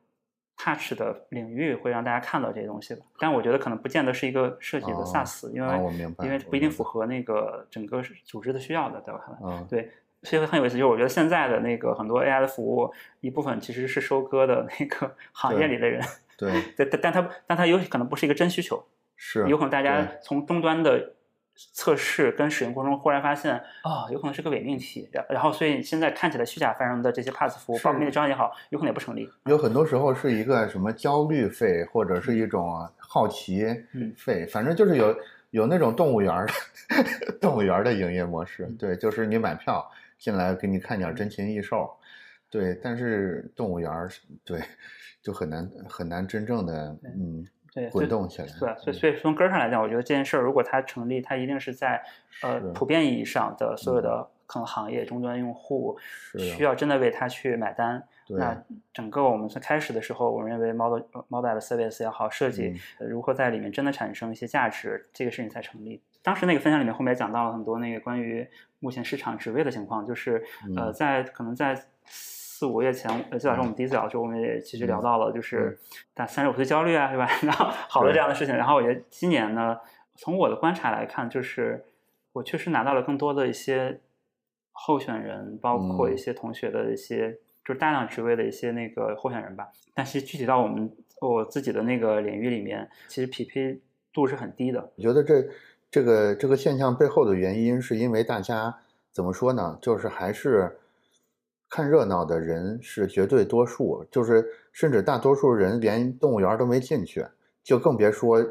touch 的领域会让大家看到这些东西吧。但我觉得可能不见得是一个设计的哦 SaaS，、因为、哦我明白因为不一定符合那个整个组织的需要的，在我看来。嗯，对，所以很有意思，就是我觉得现在的那个很多 AI 的服务，一部分其实是收割的那个行业里的人，对，但但但它但它有可能不是一个真需求，是有可能大家从终端的测试跟使用过程中忽然发现，啊、有可能是个伪命题，然然后所以现在看起来虚假繁荣的这些 PaaS 服务，是包括命令章也好，有可能也不成立。有很多时候是一个什么焦虑费，或者是一种好奇嗯费，反正就是有有那种动物园儿的 动物园儿的营业模式。嗯对，就是你买票进来给你看点真禽异兽，对，但是动物园儿是对就很难很难真正的嗯对，滚动起来。对，所以嗯所以从根儿上来讲，我觉得这件事儿如果它成立，它一定是在呃是普遍意义上的所有嗯的可能行业终端用户需要真的为它去买单。对那整个我们在开始的时候，我认为 model model service 也好，设计、如何在里面真的产生一些价值，这个事情才成立。当时那个分享里面后面也讲到了很多那个关于目前市场职位的情况，就是呃嗯在可能在四五个月前，呃，最早是我们第一次聊的时候，我们也其实聊到了，就是但三十五岁焦虑啊，对吧？然后好多这样的事情。然后我觉得今年呢，从我的观察来看，就是我确实拿到了更多的一些候选人，包括一嗯些同学的一些，就是大量职位的一些那个候选人吧。但是具体到我们我自己的那个领域里面，其实匹配度是很低的。我觉得这这个这个现象背后的原因，是因为大家怎么说呢？就是还是看热闹的人是绝对多数，就是甚至大多数人连动物园都没进去，就更别说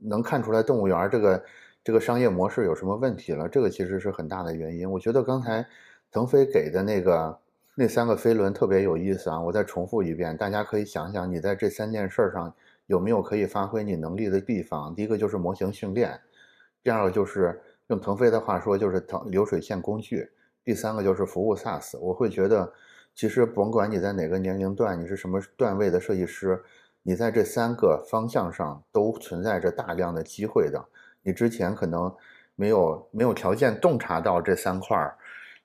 能看出来动物园这个这个商业模式有什么问题了。这个其实是很大的原因。我觉得刚才腾飞给的那个那三个飞轮特别有意思啊，我再重复一遍，大家可以想想你在这三件事上有没有可以发挥你能力的地方。第一个就是模型训练，第二个就是用腾飞的话说就是腾流水线工具，第三个就是服务 SaaS。我会觉得，其实甭管你在哪个年龄段，你是什么段位的设计师，你在这三个方向上都存在着大量的机会的。你之前可能没有没有条件洞察到这三块。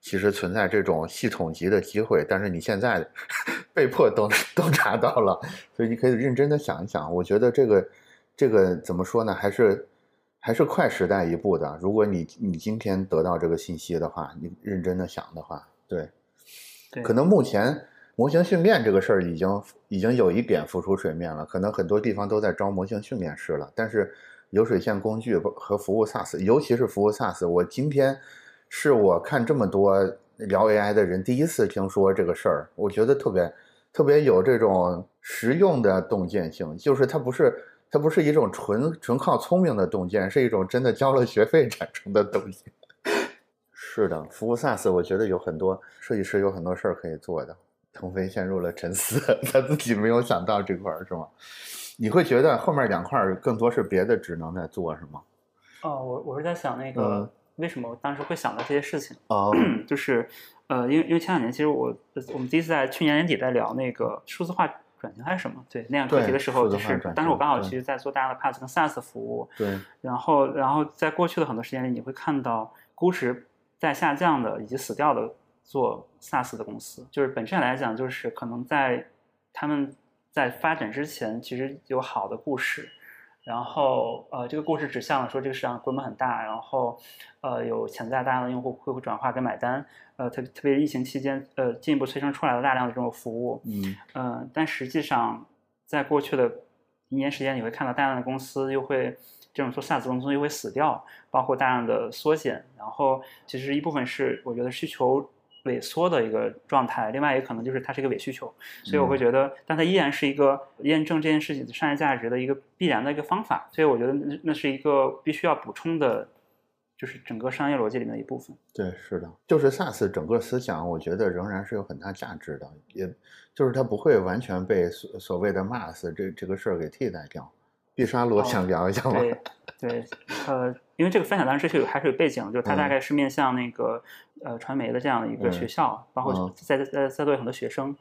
其实存在这种系统级的机会，但是你现在 被迫洞洞察到了，所以你可以认真的想一想。我觉得这个这个怎么说呢？还是还是快时代一步的。如果你你今天得到这个信息的话，你认真的想的话，对，对，可能目前模型训练这个事儿已经已经有一点浮出水面了，可能很多地方都在招模型训练师了，但是流水线工具和服务 SaaS，尤其是服务 SaaS，我今天。是我看这么多聊 AI 的人第一次听说这个事儿，我觉得特别特别有这种实用的洞见性，就是它不是它不是一种纯纯靠聪明的洞见，是一种真的交了学费产生的洞见。是的，服务 SaaS 我觉得有很多设计师有很多事儿可以做的。腾飞陷入了沉思，他自己没有想到这块儿是吗？你会觉得后面两块儿更多是别的职能在做是吗？哦，我我是在想那个。嗯为什么我当时会想到这些事情？哦，就是，呃，因为因为前两年其实我我们第一次在去年年底在聊那个数字化转型还是什么，对那样课题的时候，就是当时我刚好其实在做大家的 PaaS 跟 SaaS 服务，对，然后然后在过去的很多时间里，你会看到估值在下降的以及死掉的做 SaaS 的公司，就是本质上来讲，就是可能在他们在发展之前，其实有好的故事。然后，呃，这个故事指向了说这个市场规模很大，然后，呃，有潜在大量的用户会会转化跟买单，呃，特特别疫情期间，呃，进一步催生出来了大量的这种服务，嗯，呃，但实际上，在过去的一年时间，你会看到大量的公司又会这种做 SaaS 公司又会死掉，包括大量的缩减，然后其实一部分是我觉得需求。萎缩的一个状态，另外也可能就是它是一个伪需求，所以我会觉得，但它依然是一个验证这件事情的商业价值的一个必然的一个方法，所以我觉得那那是一个必须要补充的，就是整个商业逻辑里面的一部分。对，是的，就是 SaaS 整个思想，我觉得仍然是有很大价值的，也就是它不会完全被所所谓的 MaaS 这这个事儿给替代掉。毕沙罗想聊一下吗？对对，呃，因为这个分享当然是有还是有背景，就是它大概是面向那个、嗯、呃传媒的这样的一个学校，嗯、包括在在在座有很多学生。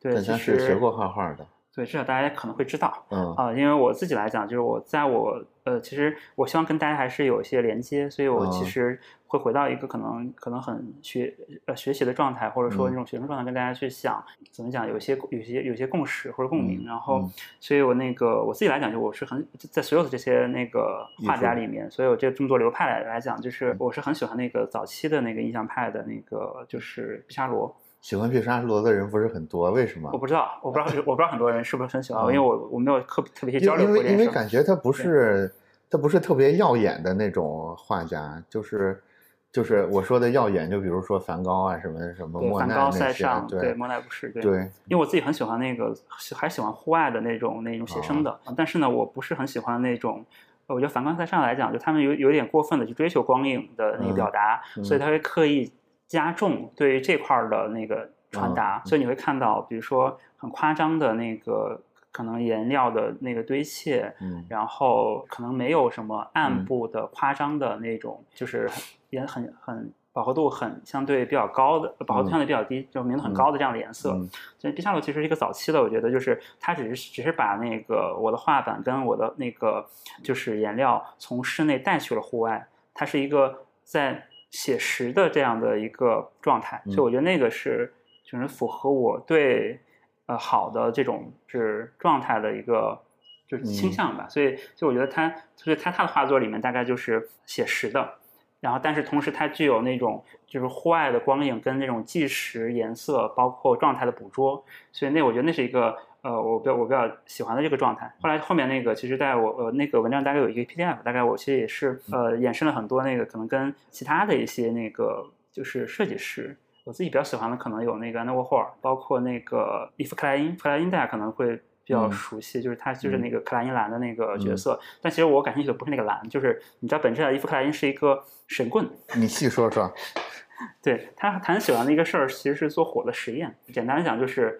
对，其实是学过画画的。对，至少大家可能会知道嗯。啊、因为我自己来讲，就是我在我呃，其实我希望跟大家还是有一些连接，所以我其嗯。实会回到一个可能可能很学呃学习的状态，或者说嗯。那种学生状态，跟大家去想怎么讲，有一些有些有些共识或者共鸣，嗯。然后嗯。所以我那个我自己来讲，就我是很在所有的这些那个画家里面，所有这这么多流派来来讲，就是我是很喜欢那个早期的那个印象派的那个就是毕沙罗。喜欢毕沙罗的人不是很多，为什么我？不知道，我不知道，我不知道很多人是不是很喜欢，嗯因为我我没有特特别去因交流为因为。感觉他不是他不是特别耀眼的那种画家，就是就是我说的耀眼，就比如说梵高啊什么什么莫奈那些，对莫奈不是，对，对，因为我自己很喜欢那个，还喜欢户外的那种那种写生的，但是呢，我不是很喜欢那种。呃我觉得梵高、在上来讲，就他们有有点过分的去追求光影的那个表达，嗯所以他会刻意加重对于这块儿的那个传达，嗯所以你会看到，比如说很夸张的那个可能颜料的那个堆砌，嗯。然后可能没有什么暗嗯。部的夸张的那种，就是也很很饱和度很相对比较高的，饱和度嗯。相对比较低，就明度很高的这样的颜色。嗯。所以毕沙罗其实是一个早期的，我觉得就是他只是只是把那个我的画板跟我的那个就是颜料从室内带去了户外，它是一个在写实的这样的一个状态，嗯。所以我觉得那个是就是符合我对呃好的这种是状态的一个就是倾嗯。向吧，所以就我觉得他所以他他的画作里面大概就是写实的。然后，但是同时它具有那种就是户外的光影跟那种纪实颜色，包括状态的捕捉，所以那我觉得那是一个呃我比较我比较喜欢的这个状态。后来后面那个其实在我呃那个文章大概有一个 PDF，大概我其实也是呃衍生了很多那个可能跟其他的一些那个就是设计师。我自己比较喜欢的可能有那个安德沃霍尔，包括那个伊夫克莱因，克莱因大家可能会比较嗯熟悉，就是他就是嗯那个克莱因蓝的那个角色。但其实我感兴趣的不是那个蓝，就是你知道本质上伊夫克莱因是一个神棍，你细说说，对他他很喜欢的一个事儿，其实是做火的实验。简单来讲，就是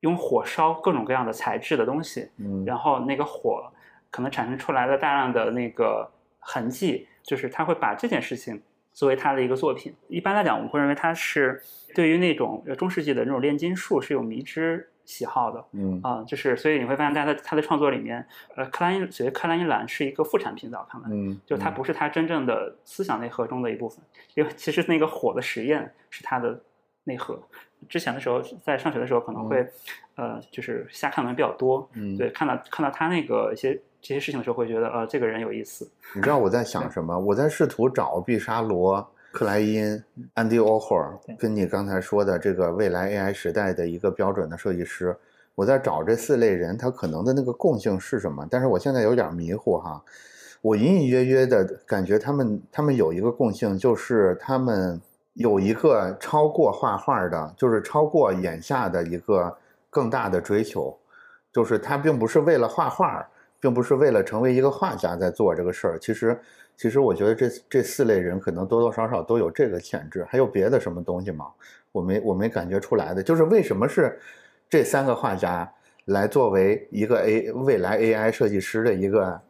用火烧各种各样的材质的东西，嗯然后那个火可能产生出来的大量的那个痕迹，就是他会把这件事情作为他的一个作品。一般来讲，我们会认为他是对于那种呃中世纪的那种炼金术是有迷之喜好的。嗯啊、就是所以你会发现，在他的他的创作里面，呃，克莱因所谓克莱因蓝是一个副产品，在我看来，嗯，就它不是他真正的思想内核中的一部分，因为其实那个火的实验是他的内核。之前的时候，在上学的时候可能会，呃，就是瞎看的人比较多，嗯，对，看到看到他那个一些这些事情的时候，会觉得，呃，这个人有意思。你知道我在想什么？我在试图找毕沙罗、克莱因、安迪·沃霍跟你刚才说的这个未来 AI 时代的一个标准的设计师，我在找这四类人他可能的那个共性是什么？但是我现在有点迷糊哈。我隐隐约约的感觉他们他们有一个共性，就是他们有一个超过画画的，就是超过眼下的一个更大的追求，就是他并不是为了画画，并不是为了成为一个画家在做这个事儿。其实，其实我觉得这这四类人可能多多少少都有这个潜质。还有别的什么东西吗？我没我没感觉出来的，就是为什么是这三个画家来作为一个 A 未来 AI 设计师的一个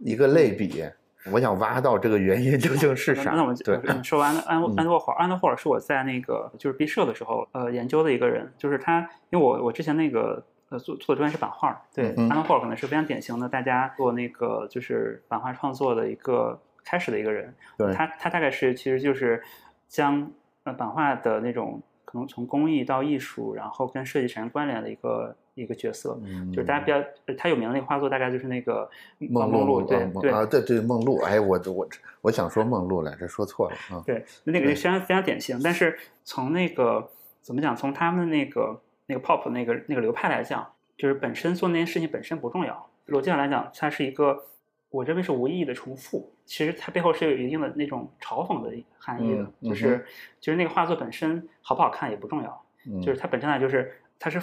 一个类比？我想挖到这个原因 究竟是啥？那那我们对，嗯说安安嗯安德沃霍尔，安德沃尔是我在那个就是毕设的时候呃研究的一个人，就是他，因为我我之前那个呃做做的专业是版画，对，嗯安德沃尔可能是非常典型的大家做那个就是版画创作的一个开始的一个人，对他他大概是其实就是将呃版画的那种可能从工艺到艺术，然后跟设计产生关联的一个一个角色。嗯就是大家比较，呃他有名的那个画作大概就是那个梦梦露，对对啊对对梦露，哎，我我我想说梦露来着，说错了啊。对，那个非常非常典型。但是从那个怎么讲，从他们那个那个 pop 那个那个流派来讲，就是本身做那件事情本身不重要。逻辑上来讲，它是一个我认为是无意义的重复。其实它背后是有一定的那种嘲讽的含义的，就是就是那个画作本身好不好看也不重要，嗯，就是它本身来就是它是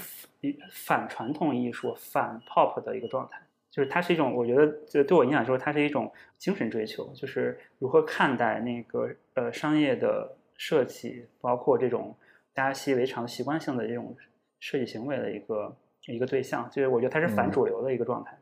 反传统艺术、反 pop 的一个状态。就是它是一种，我觉得这对我影响来说，它是一种精神追求，就是如何看待那个呃商业的设计，包括这种大家习以为常、习惯性的这种设计行为的一个一个对象。就是我觉得它是反嗯主流的一个状态，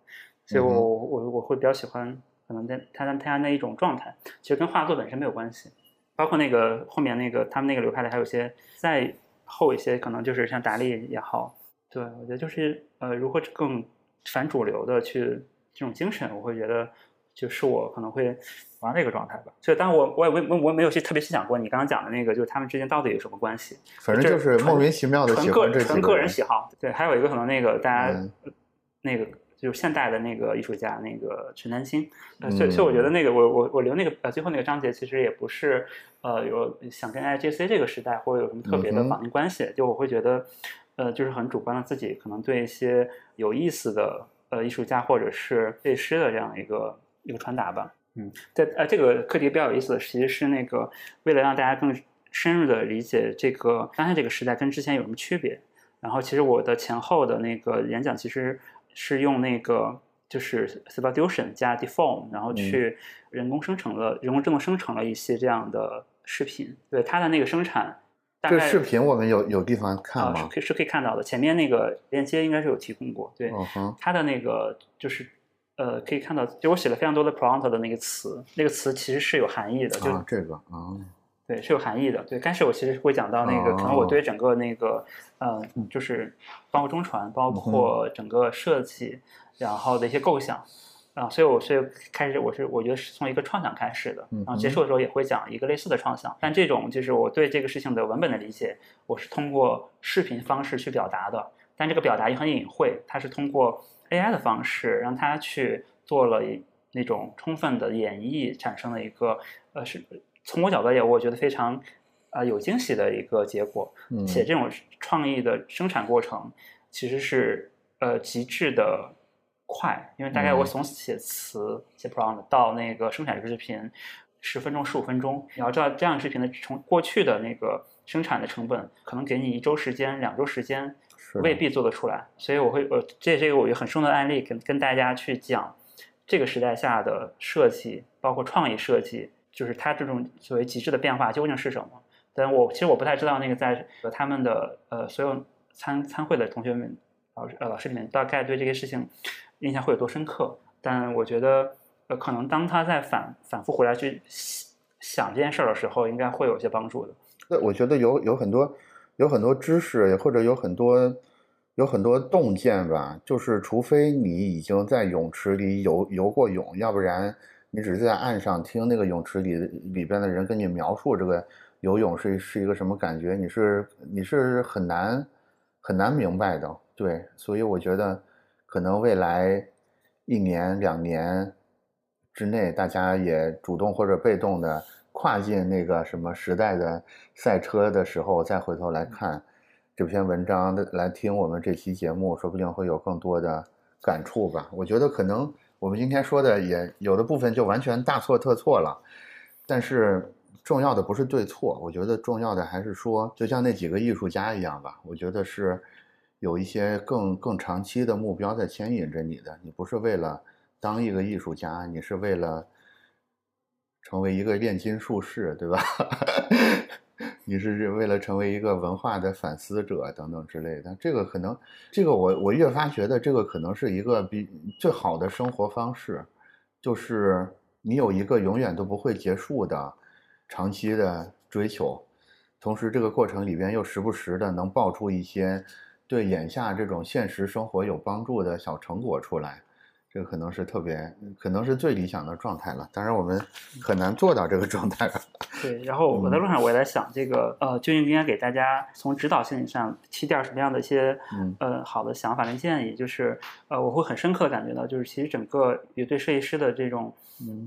所以我我我我会比较喜欢可能在他他他那一种状态，其实跟画作本身没有关系。包括那个后面那个他们那个流派里，还有些再后一些，可能就是像达利也好，对，我觉得就是呃，如何更反主流的去这种精神，我会觉得就是我可能会玩这个状态吧。所以，当然我我也我我没有去特别细想过你刚刚讲的那个，就是他们之间到底有什么关系。反正就是莫名其妙的喜欢这纯个人喜好。对，还有一个可能那个大家那个。就是现代的那个艺术家，那个陈丹青，所以所以我觉得那个我我我留那个呃最后那个章节其实也不是呃有想跟 I G C 这个时代或者有什么特别的绑定关系，就我会觉得呃就是很主观的自己可能对一些有意思的呃艺术家或者是背诗的这样一个一个传达吧。嗯，在呃这个课题比较有意思的其实是那个为了让大家更深入的理解这个当下这个时代跟之前有什么区别，然后其实我的前后的那个演讲其实。是用那个就是 Substitution 加 Deform，然后去人工生成了人工智能生成了一些这样的视频。对它的那个生产，这视频我们有有地方看吗？是可以是可以看到的。前面那个链接应该是有提供过。对，它的那个就是呃可以看到，就我写了非常多的 prompt 的那个词，那个词其实是有含义的。啊，这个啊。对，是有含义的。对，但是我其实会讲到那个，可能我对整个那个，呃，就是包括中传，包括整个设计，然后的一些构想，啊，所以我是开始，我是我觉得是从一个创想开始的，然后结束的时候也会讲一个类似的创想。但这种就是我对这个事情的文本的理解，我是通过视频方式去表达的，但这个表达也很隐晦，它是通过 AI 的方式让它去做了那种充分的演绎，产生了一个，呃，是。从我角度也，我觉得非常，啊，有惊喜的一个结果。且这种创意的生产过程其实是呃极致的快，因为大概我从写词写 prompt 到那个生产这个视频，十分钟十五分钟。你要知道，这样视频的从过去的那个生产的成本，可能给你一周时间、两周时间，未必做得出来。所以我会，呃，这也是一个我觉得很生动的案例，跟跟大家去讲这个时代下的设计，包括创意设计。就是它这种所谓极致的变化究竟是什么？但我其实我不太知道那个在他们的呃所有参参会的同学们老师呃老师里面大概对这些事情印象会有多深刻。但我觉得呃可能当他在反反复回来去想这件事儿的时候，应该会有些帮助的。那我觉得有有很多有很多知识或者有很多有很多洞见吧，就是除非你已经在泳池里游游过泳，要不然。你只是在岸上听那个泳池里里边的人跟你描述这个游泳是是一个什么感觉，你是你是很难很难明白的，对，所以我觉得可能未来一年两年之内，大家也主动或者被动的跨进那个什么时代的赛车的时候，再回头来看这篇文章，来听我们这期节目，说不定会有更多的感触吧。我觉得可能。我们今天说的也有的部分就完全大错特错了，但是重要的不是对错，我觉得重要的还是说，就像那几个艺术家一样吧，我觉得是有一些更更长期的目标在牵引着你的，你不是为了当一个艺术家，你是为了成为一个炼金术士，对吧？你是为了成为一个文化的反思者等等之类的，这个可能，这个我我越发觉得这个可能是一个比最好的生活方式，就是你有一个永远都不会结束的长期的追求，同时这个过程里边又时不时的能爆出一些对眼下这种现实生活有帮助的小成果出来。这可能是特别，可能是最理想的状态了。当然，我们很难做到这个状态了。对，然后我在路上我也在想，这个呃，究竟应该给大家从指导性上提点什么样的一些呃好的想法跟建议？就是呃，我会很深刻感觉到，就是其实整个也对设计师的这种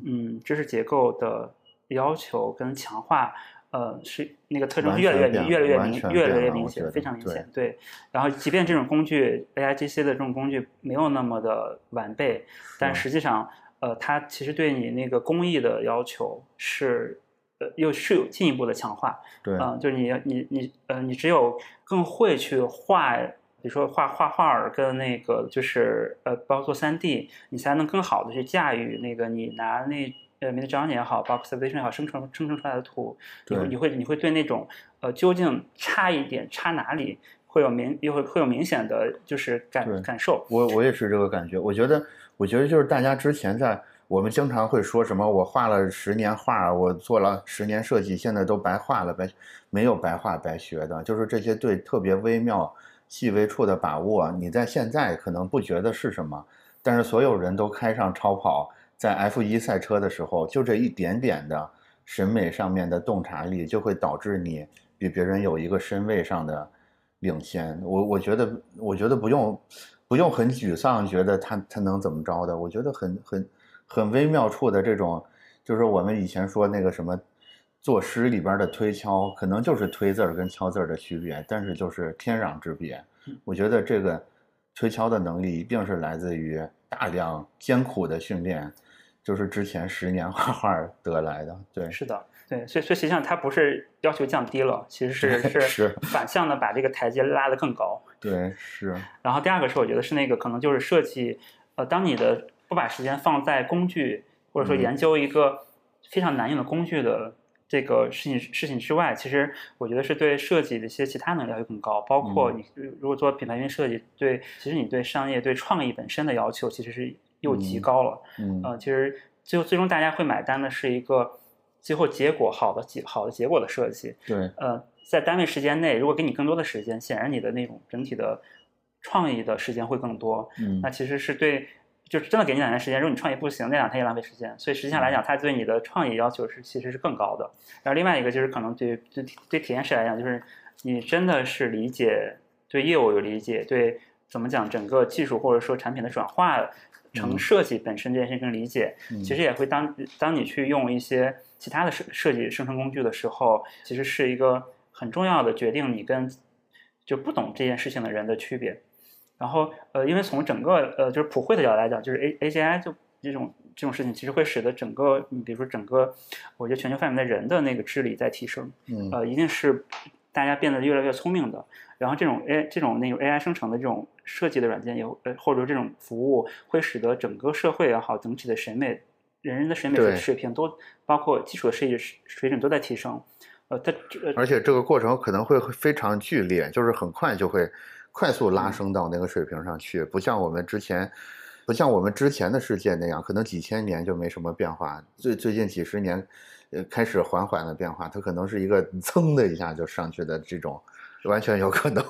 嗯知识结构的要求跟强化。呃，是那个特征越来越明，越来越明，越来越明显，非常明显。对，然后即便这种工具 A I G C 的这种工具没有那么的完备，但实际上，呃，它其实对你那个工艺的要求是，呃，又是有进一步的强化。对，嗯，就是你你你呃，你只有更会去画，比如说画画画儿跟那个就是呃，包括做三 D，你才能更好的去驾驭那个你拿那。呃，Midjourney 也好，Box Vision 也好，生成生成出来的图，你会你会你会对那种呃究竟差一点差哪里会有明又会会有明显的就是感感受。我我也是这个感觉。我觉得我觉得就是大家之前在我们经常会说什么，我画了十年画，我做了十年设计，现在都白画了，白没有白画白学的，就是这些对特别微妙细微处的把握，你在现在可能不觉得是什么，但是所有人都开上超跑，在 F 一赛车的时候，就这一点点的审美上面的洞察力，就会导致你比别人有一个身位上的领先。我我觉得，我觉得不用不用很沮丧，觉得他他能怎么着的？我觉得很很很微妙处的这种，就是我们以前说那个什么。作诗里边的推敲，可能就是推字儿跟敲字儿的区别，但是就是天壤之别。我觉得这个推敲的能力一定是来自于大量艰苦的训练，就是之前十年画画得来的。对，是的，对，所以所以实际上它不是要求降低了，其实是 是反向的把这个台阶拉得更高。对，是。然后第二个是我觉得是那个可能就是设计，呃，当你的不把时间放在工具或者说研究一个非常难用的工具的。这个事情事情之外，其实我觉得是对设计的一些其他能力要求更高，包括你如果做品牌运营设计，对，其实你对商业、对创意本身的要求其实是又极高了。嗯，呃，其实最后最终大家会买单的是一个最后结果好的结好的结果的设计。对，呃，在单位时间内，如果给你更多的时间，显然你的那种整体的创意的时间会更多。嗯，那其实是对。就是真的给你两天时间，如果你创意不行，那两天也浪费时间。所以实际上来讲，他对你的创意要求是其实是更高的。然后另外一个就是可能对对对体验师来讲，就是你真的是理解对业务有理解，对怎么讲整个技术或者说产品的转化成设计本身这件事情更理解。其实也会当当你去用一些其他的设设计生成工具的时候，其实是一个很重要的决定你跟就不懂这件事情的人的区别。然后，呃，因为从整个呃就是普惠的角度来讲，就是 A A G I 就这种这种事情，其实会使得整个，你比如说整个，我觉得全球范围的人的那个智力在提升，嗯，呃，一定是大家变得越来越聪明的。然后这种 A 这种那种 A I 生成的这种设计的软件，有呃或者说这种服务，会使得整个社会也好，整体的审美，人人的审美水平都包括基础的设计水准都在提升。呃，它而且这个过程可能会非常剧烈，就是很快就会。快速拉升到那个水平上去，不像我们之前，不像我们之前的世界那样，可能几千年就没什么变化。最最近几十年，呃，开始缓缓的变化，它可能是一个 噌的一下就上去的这种，完全有可能。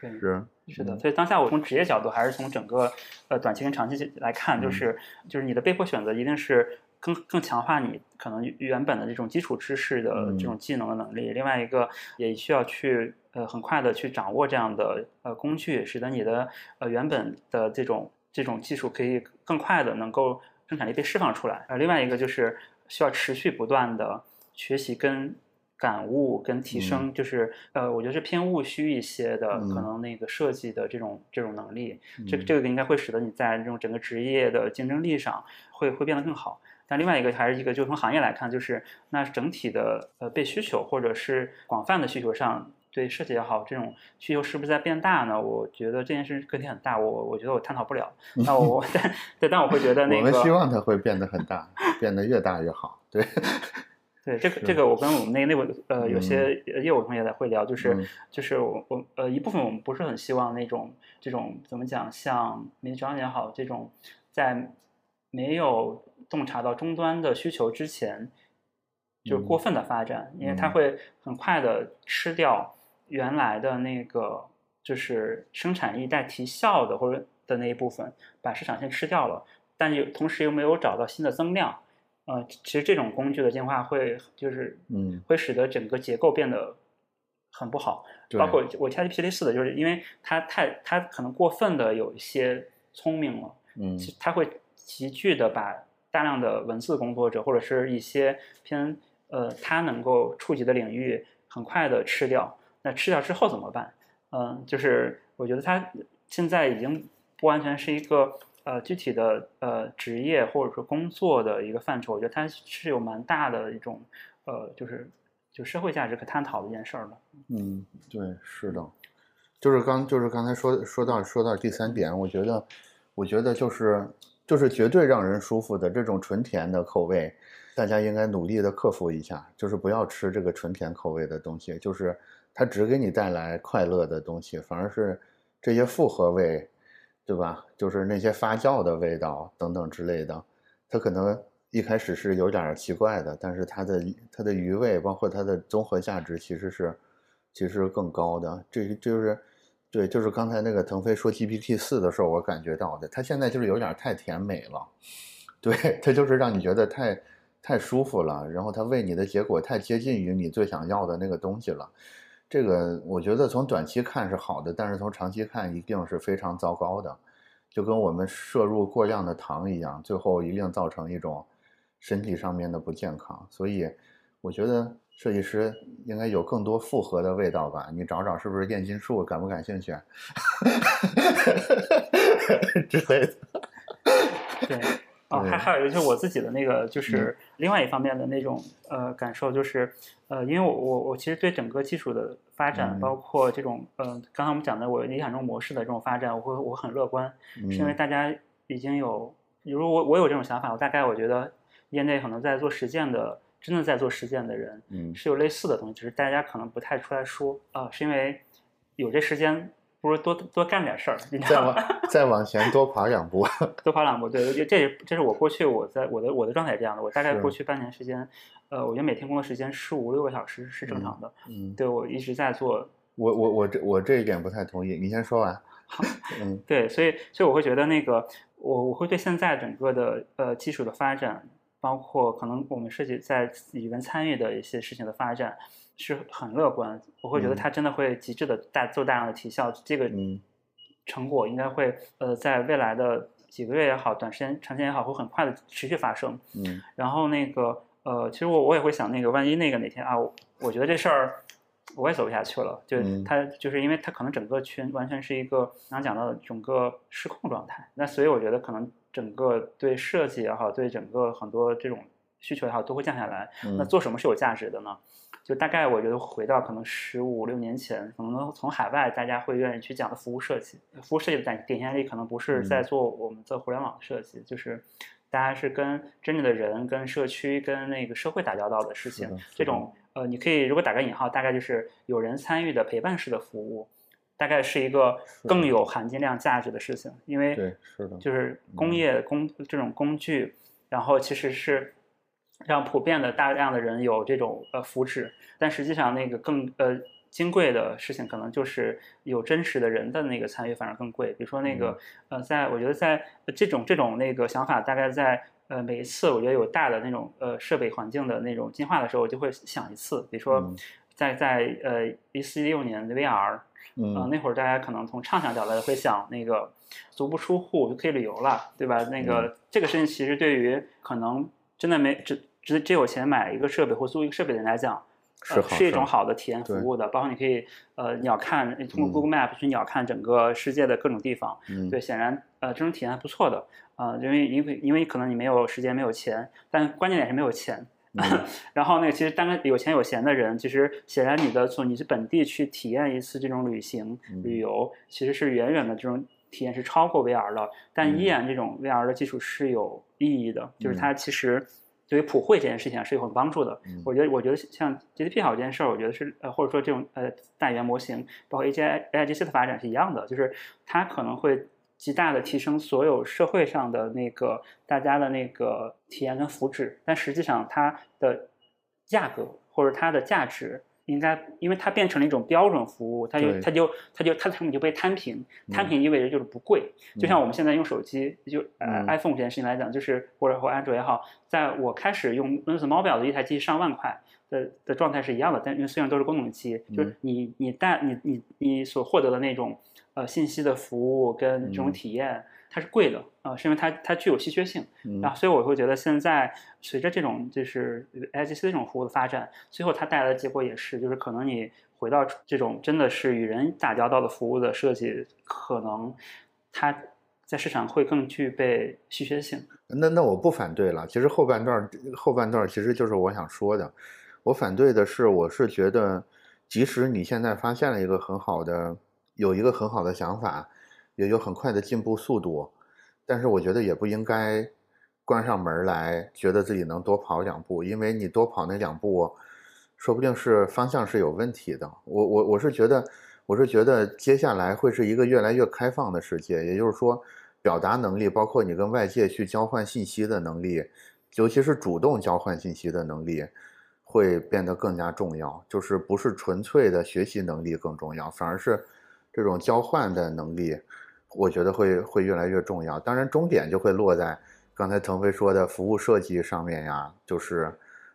对，是是的。所以当下我从职业角度，还是从整个呃短期跟长期来看，就是就是你的被迫选择一定是。更更强化你可能原本的这种基础知识的这种技能的能力，另外一个也需要去呃很快的去掌握这样的呃工具，使得你的呃原本的这种这种技术可以更快的能够生产力被释放出来。呃，另外一个就是需要持续不断的学习跟感悟跟提升，就是呃我觉得是偏务虚一些的可能那个设计的这种这种能力，这个这个应该会使得你在这种整个职业的竞争力上会会变得更好。但另外一个还是一个，就从行业来看，就是那整体的呃被需求或者是广泛的需求上，对设计也好，这种需求是不是在变大呢？我觉得这件事课题很大，我我觉得我探讨不了。那我但对，但我会觉得那个我们希望它会变得很大，变得越大越好。对，对，这个这个我跟我们那内部呃有些业务同学在会聊，就是就是我我呃一部分我们不是很希望那种这种怎么讲，像美妆也好，这种在没有。洞察到终端的需求之前，就是过分的发展，因为它会很快的吃掉原来的那个就是生产力带提效的或者的那一部分，把市场先吃掉了，但又同时又没有找到新的增量。呃，其实这种工具的进化会就是嗯，会使得整个结构变得很不好。包括我 ChatGPT 四的，就是因为它太它可能过分的有一些聪明了，嗯，它会急剧的把。大量的文字工作者，或者是一些偏呃它能够触及的领域，很快的吃掉。那吃掉之后怎么办？嗯，就是我觉得它现在已经不完全是一个呃具体的呃职业或者说工作的一个范畴。我觉得它是有蛮大的一种呃，就是就社会价值可探讨的一件事儿的。嗯，对，是的，就是刚就是刚才说说到说到第三点，我觉得我觉得就是。就是绝对让人舒服的这种纯甜的口味，大家应该努力的克服一下。就是不要吃这个纯甜口味的东西，就是它只给你带来快乐的东西，反而是这些复合味，对吧？就是那些发酵的味道等等之类的，它可能一开始是有点奇怪的，但是它的它的余味，包括它的综合价值，其实是其实更高的。这就是对，就是刚才那个腾飞说 GPT 四的时候，我感觉到的，它现在就是有点太甜美了，对，它就是让你觉得太太舒服了，然后它喂你的结果太接近于你最想要的那个东西了。这个我觉得从短期看是好的，但是从长期看一定是非常糟糕的，就跟我们摄入过量的糖一样，最后一定造成一种身体上面的不健康。所以我觉得。设计师应该有更多复合的味道吧？你找找是不是炼金术，感不感兴趣？之类的。对，哦，还还有一个就是我自己的那个，就是另外一方面的那种呃感受，就是呃，因为我我我其实对整个技术的发展，包括这种嗯，刚才我们讲的我理想中模式的这种发展，我会我很乐观，是因为大家已经有，比如我我有这种想法，我大概我觉得业内可能在做实践的。真的在做实践的人，嗯，是有类似的东西，只是大家可能不太出来说。啊，是因为有这时间，不如多多干点事儿。你再往 再往前多跑两步，多跑两步。对，这这是我过去我在我的我的状态是这样的。我大概过去半年时间，呃，我觉得每天工作时间十五六个小时是正常的。嗯，对我一直在做。我我我这我这一点不太同意，你先说完。好，嗯，对，所以所以我会觉得那个我我会对现在整个的呃技术的发展。包括可能我们设计在里面参与的一些事情的发展是很乐观，我会觉得它真的会极致的大做大量的提效，这个成果应该会呃在未来的几个月也好，短时间长时间也好，会很快的持续发生。嗯，然后那个呃，其实我我也会想，那个万一那个哪天啊，我觉得这事儿我也走不下去了，就它就是因为它可能整个圈完全是一个刚刚讲到的整个失控状态，那所以我觉得可能。整个对设计也好，对整个很多这种需求也好，都会降下来。那做什么是有价值的呢？就大概我觉得回到可能十五六年前，可能从海外大家会愿意去讲的服务设计。服务设计的典典型案例可能不是在做我们做互联网的设计，就是大家是跟真正的人、跟社区、跟那个社会打交道的事情。这种呃，你可以如果打个引号，大概就是有人参与的陪伴式的服务。大概是一个更有含金量价值的事情，因为对是的，就是工业工这种工具，然后其实是让普遍的大量的人有这种呃福祉，但实际上那个更呃金贵的事情，可能就是有真实的人的那个参与反而更贵。比如说那个呃，在我觉得在这种这种那个想法，大概在呃每一次我觉得有大的那种呃设备环境的那种进化的时候，我就会想一次，比如说在在呃一四一六年的 VR。嗯，那会儿大家可能从畅想角度会想，那个足不出户就可以旅游了，对吧？那个这个事情其实对于可能真的没只只只有钱买一个设备或租一个设备的人来讲，是是一种好的体验服务的。包括你可以呃鸟看，通过 Google Map 去鸟看整个世界的各种地方。嗯，对，显然呃这种体验还不错的。啊，因为因为因为可能你没有时间没有钱，但关键点是没有钱。然后那个，其实当然有钱有闲的人，其实显然你的从你是本地去体验一次这种旅行旅游，其实是远远的这种体验是超过 VR 的。但依然这种 VR 的技术是有意义的，就是它其实对于普惠这件事情是有很帮助的。我觉得，我觉得像 GDP 好这件事儿，我觉得是呃，或者说这种呃大语言模型，包括 AI A I G C 的发展是一样的，就是它可能会。极大的提升所有社会上的那个大家的那个体验跟福祉，但实际上它的价格或者它的价值应该，因为它变成了一种标准服务，它就它就它就它的成本就被摊平，摊平意味着就是不贵。就像我们现在用手机，就呃 iPhone 这件事情来讲，就是或者或安卓也好，在我开始用 Windows Mobile 的一台机上万块的的状态是一样的，但因为虽然都是功能机，就是你你带你你你所获得的那种。呃，信息的服务跟这种体验，它是贵的啊，是因为它它具有稀缺性然后，所以我会觉得现在随着这种就是 I G C 这种服务的发展，最后它带来的结果也是，就是可能你回到这种真的是与人打交道的服务的设计，可能它在市场会更具备稀缺性。那那我不反对了，其实后半段后半段其实就是我想说的，我反对的是，我是觉得，即使你现在发现了一个很好的。有一个很好的想法，也有很快的进步速度，但是我觉得也不应该关上门来，觉得自己能多跑两步，因为你多跑那两步，说不定是方向是有问题的。我我我是觉得，我是觉得接下来会是一个越来越开放的世界，也就是说，表达能力，包括你跟外界去交换信息的能力，尤其是主动交换信息的能力，会变得更加重要。就是不是纯粹的学习能力更重要，反而是。这种交换的能力，我觉得会会越来越重要。当然，终点就会落在刚才腾飞说的服务设计上面呀，就是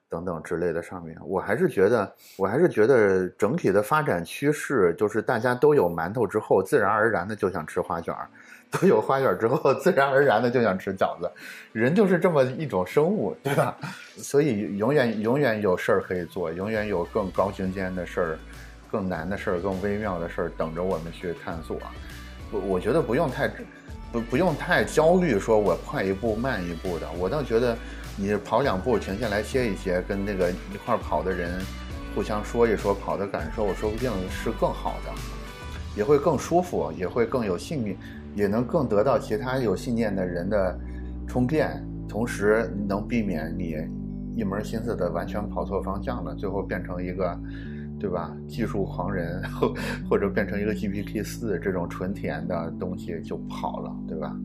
等等之类的上面。我还是觉得，我还是觉得整体的发展趋势就是大家都有馒头之后，自然而然的就想吃花卷儿。都有花卷之后，自然而然的就想吃饺子，人就是这么一种生物，对吧？所以永远永远有事儿可以做，永远有更高精尖的事儿、更难的事儿、更微妙的事儿等着我们去探索。我我觉得不用太不不用太焦虑，说我快一步慢一步的。我倒觉得你跑两步停下来歇一歇，跟那个一块跑的人互相说一说跑的感受，说不定是更好的，也会更舒服，也会更有信念。也能更得到其他有信念的人的充电，同时能避免你一门心思的完全跑错方向了，最后变成一个，对吧？技术狂人，或 或者变成一个 GPT 四这种纯甜的东西就跑了，对吧？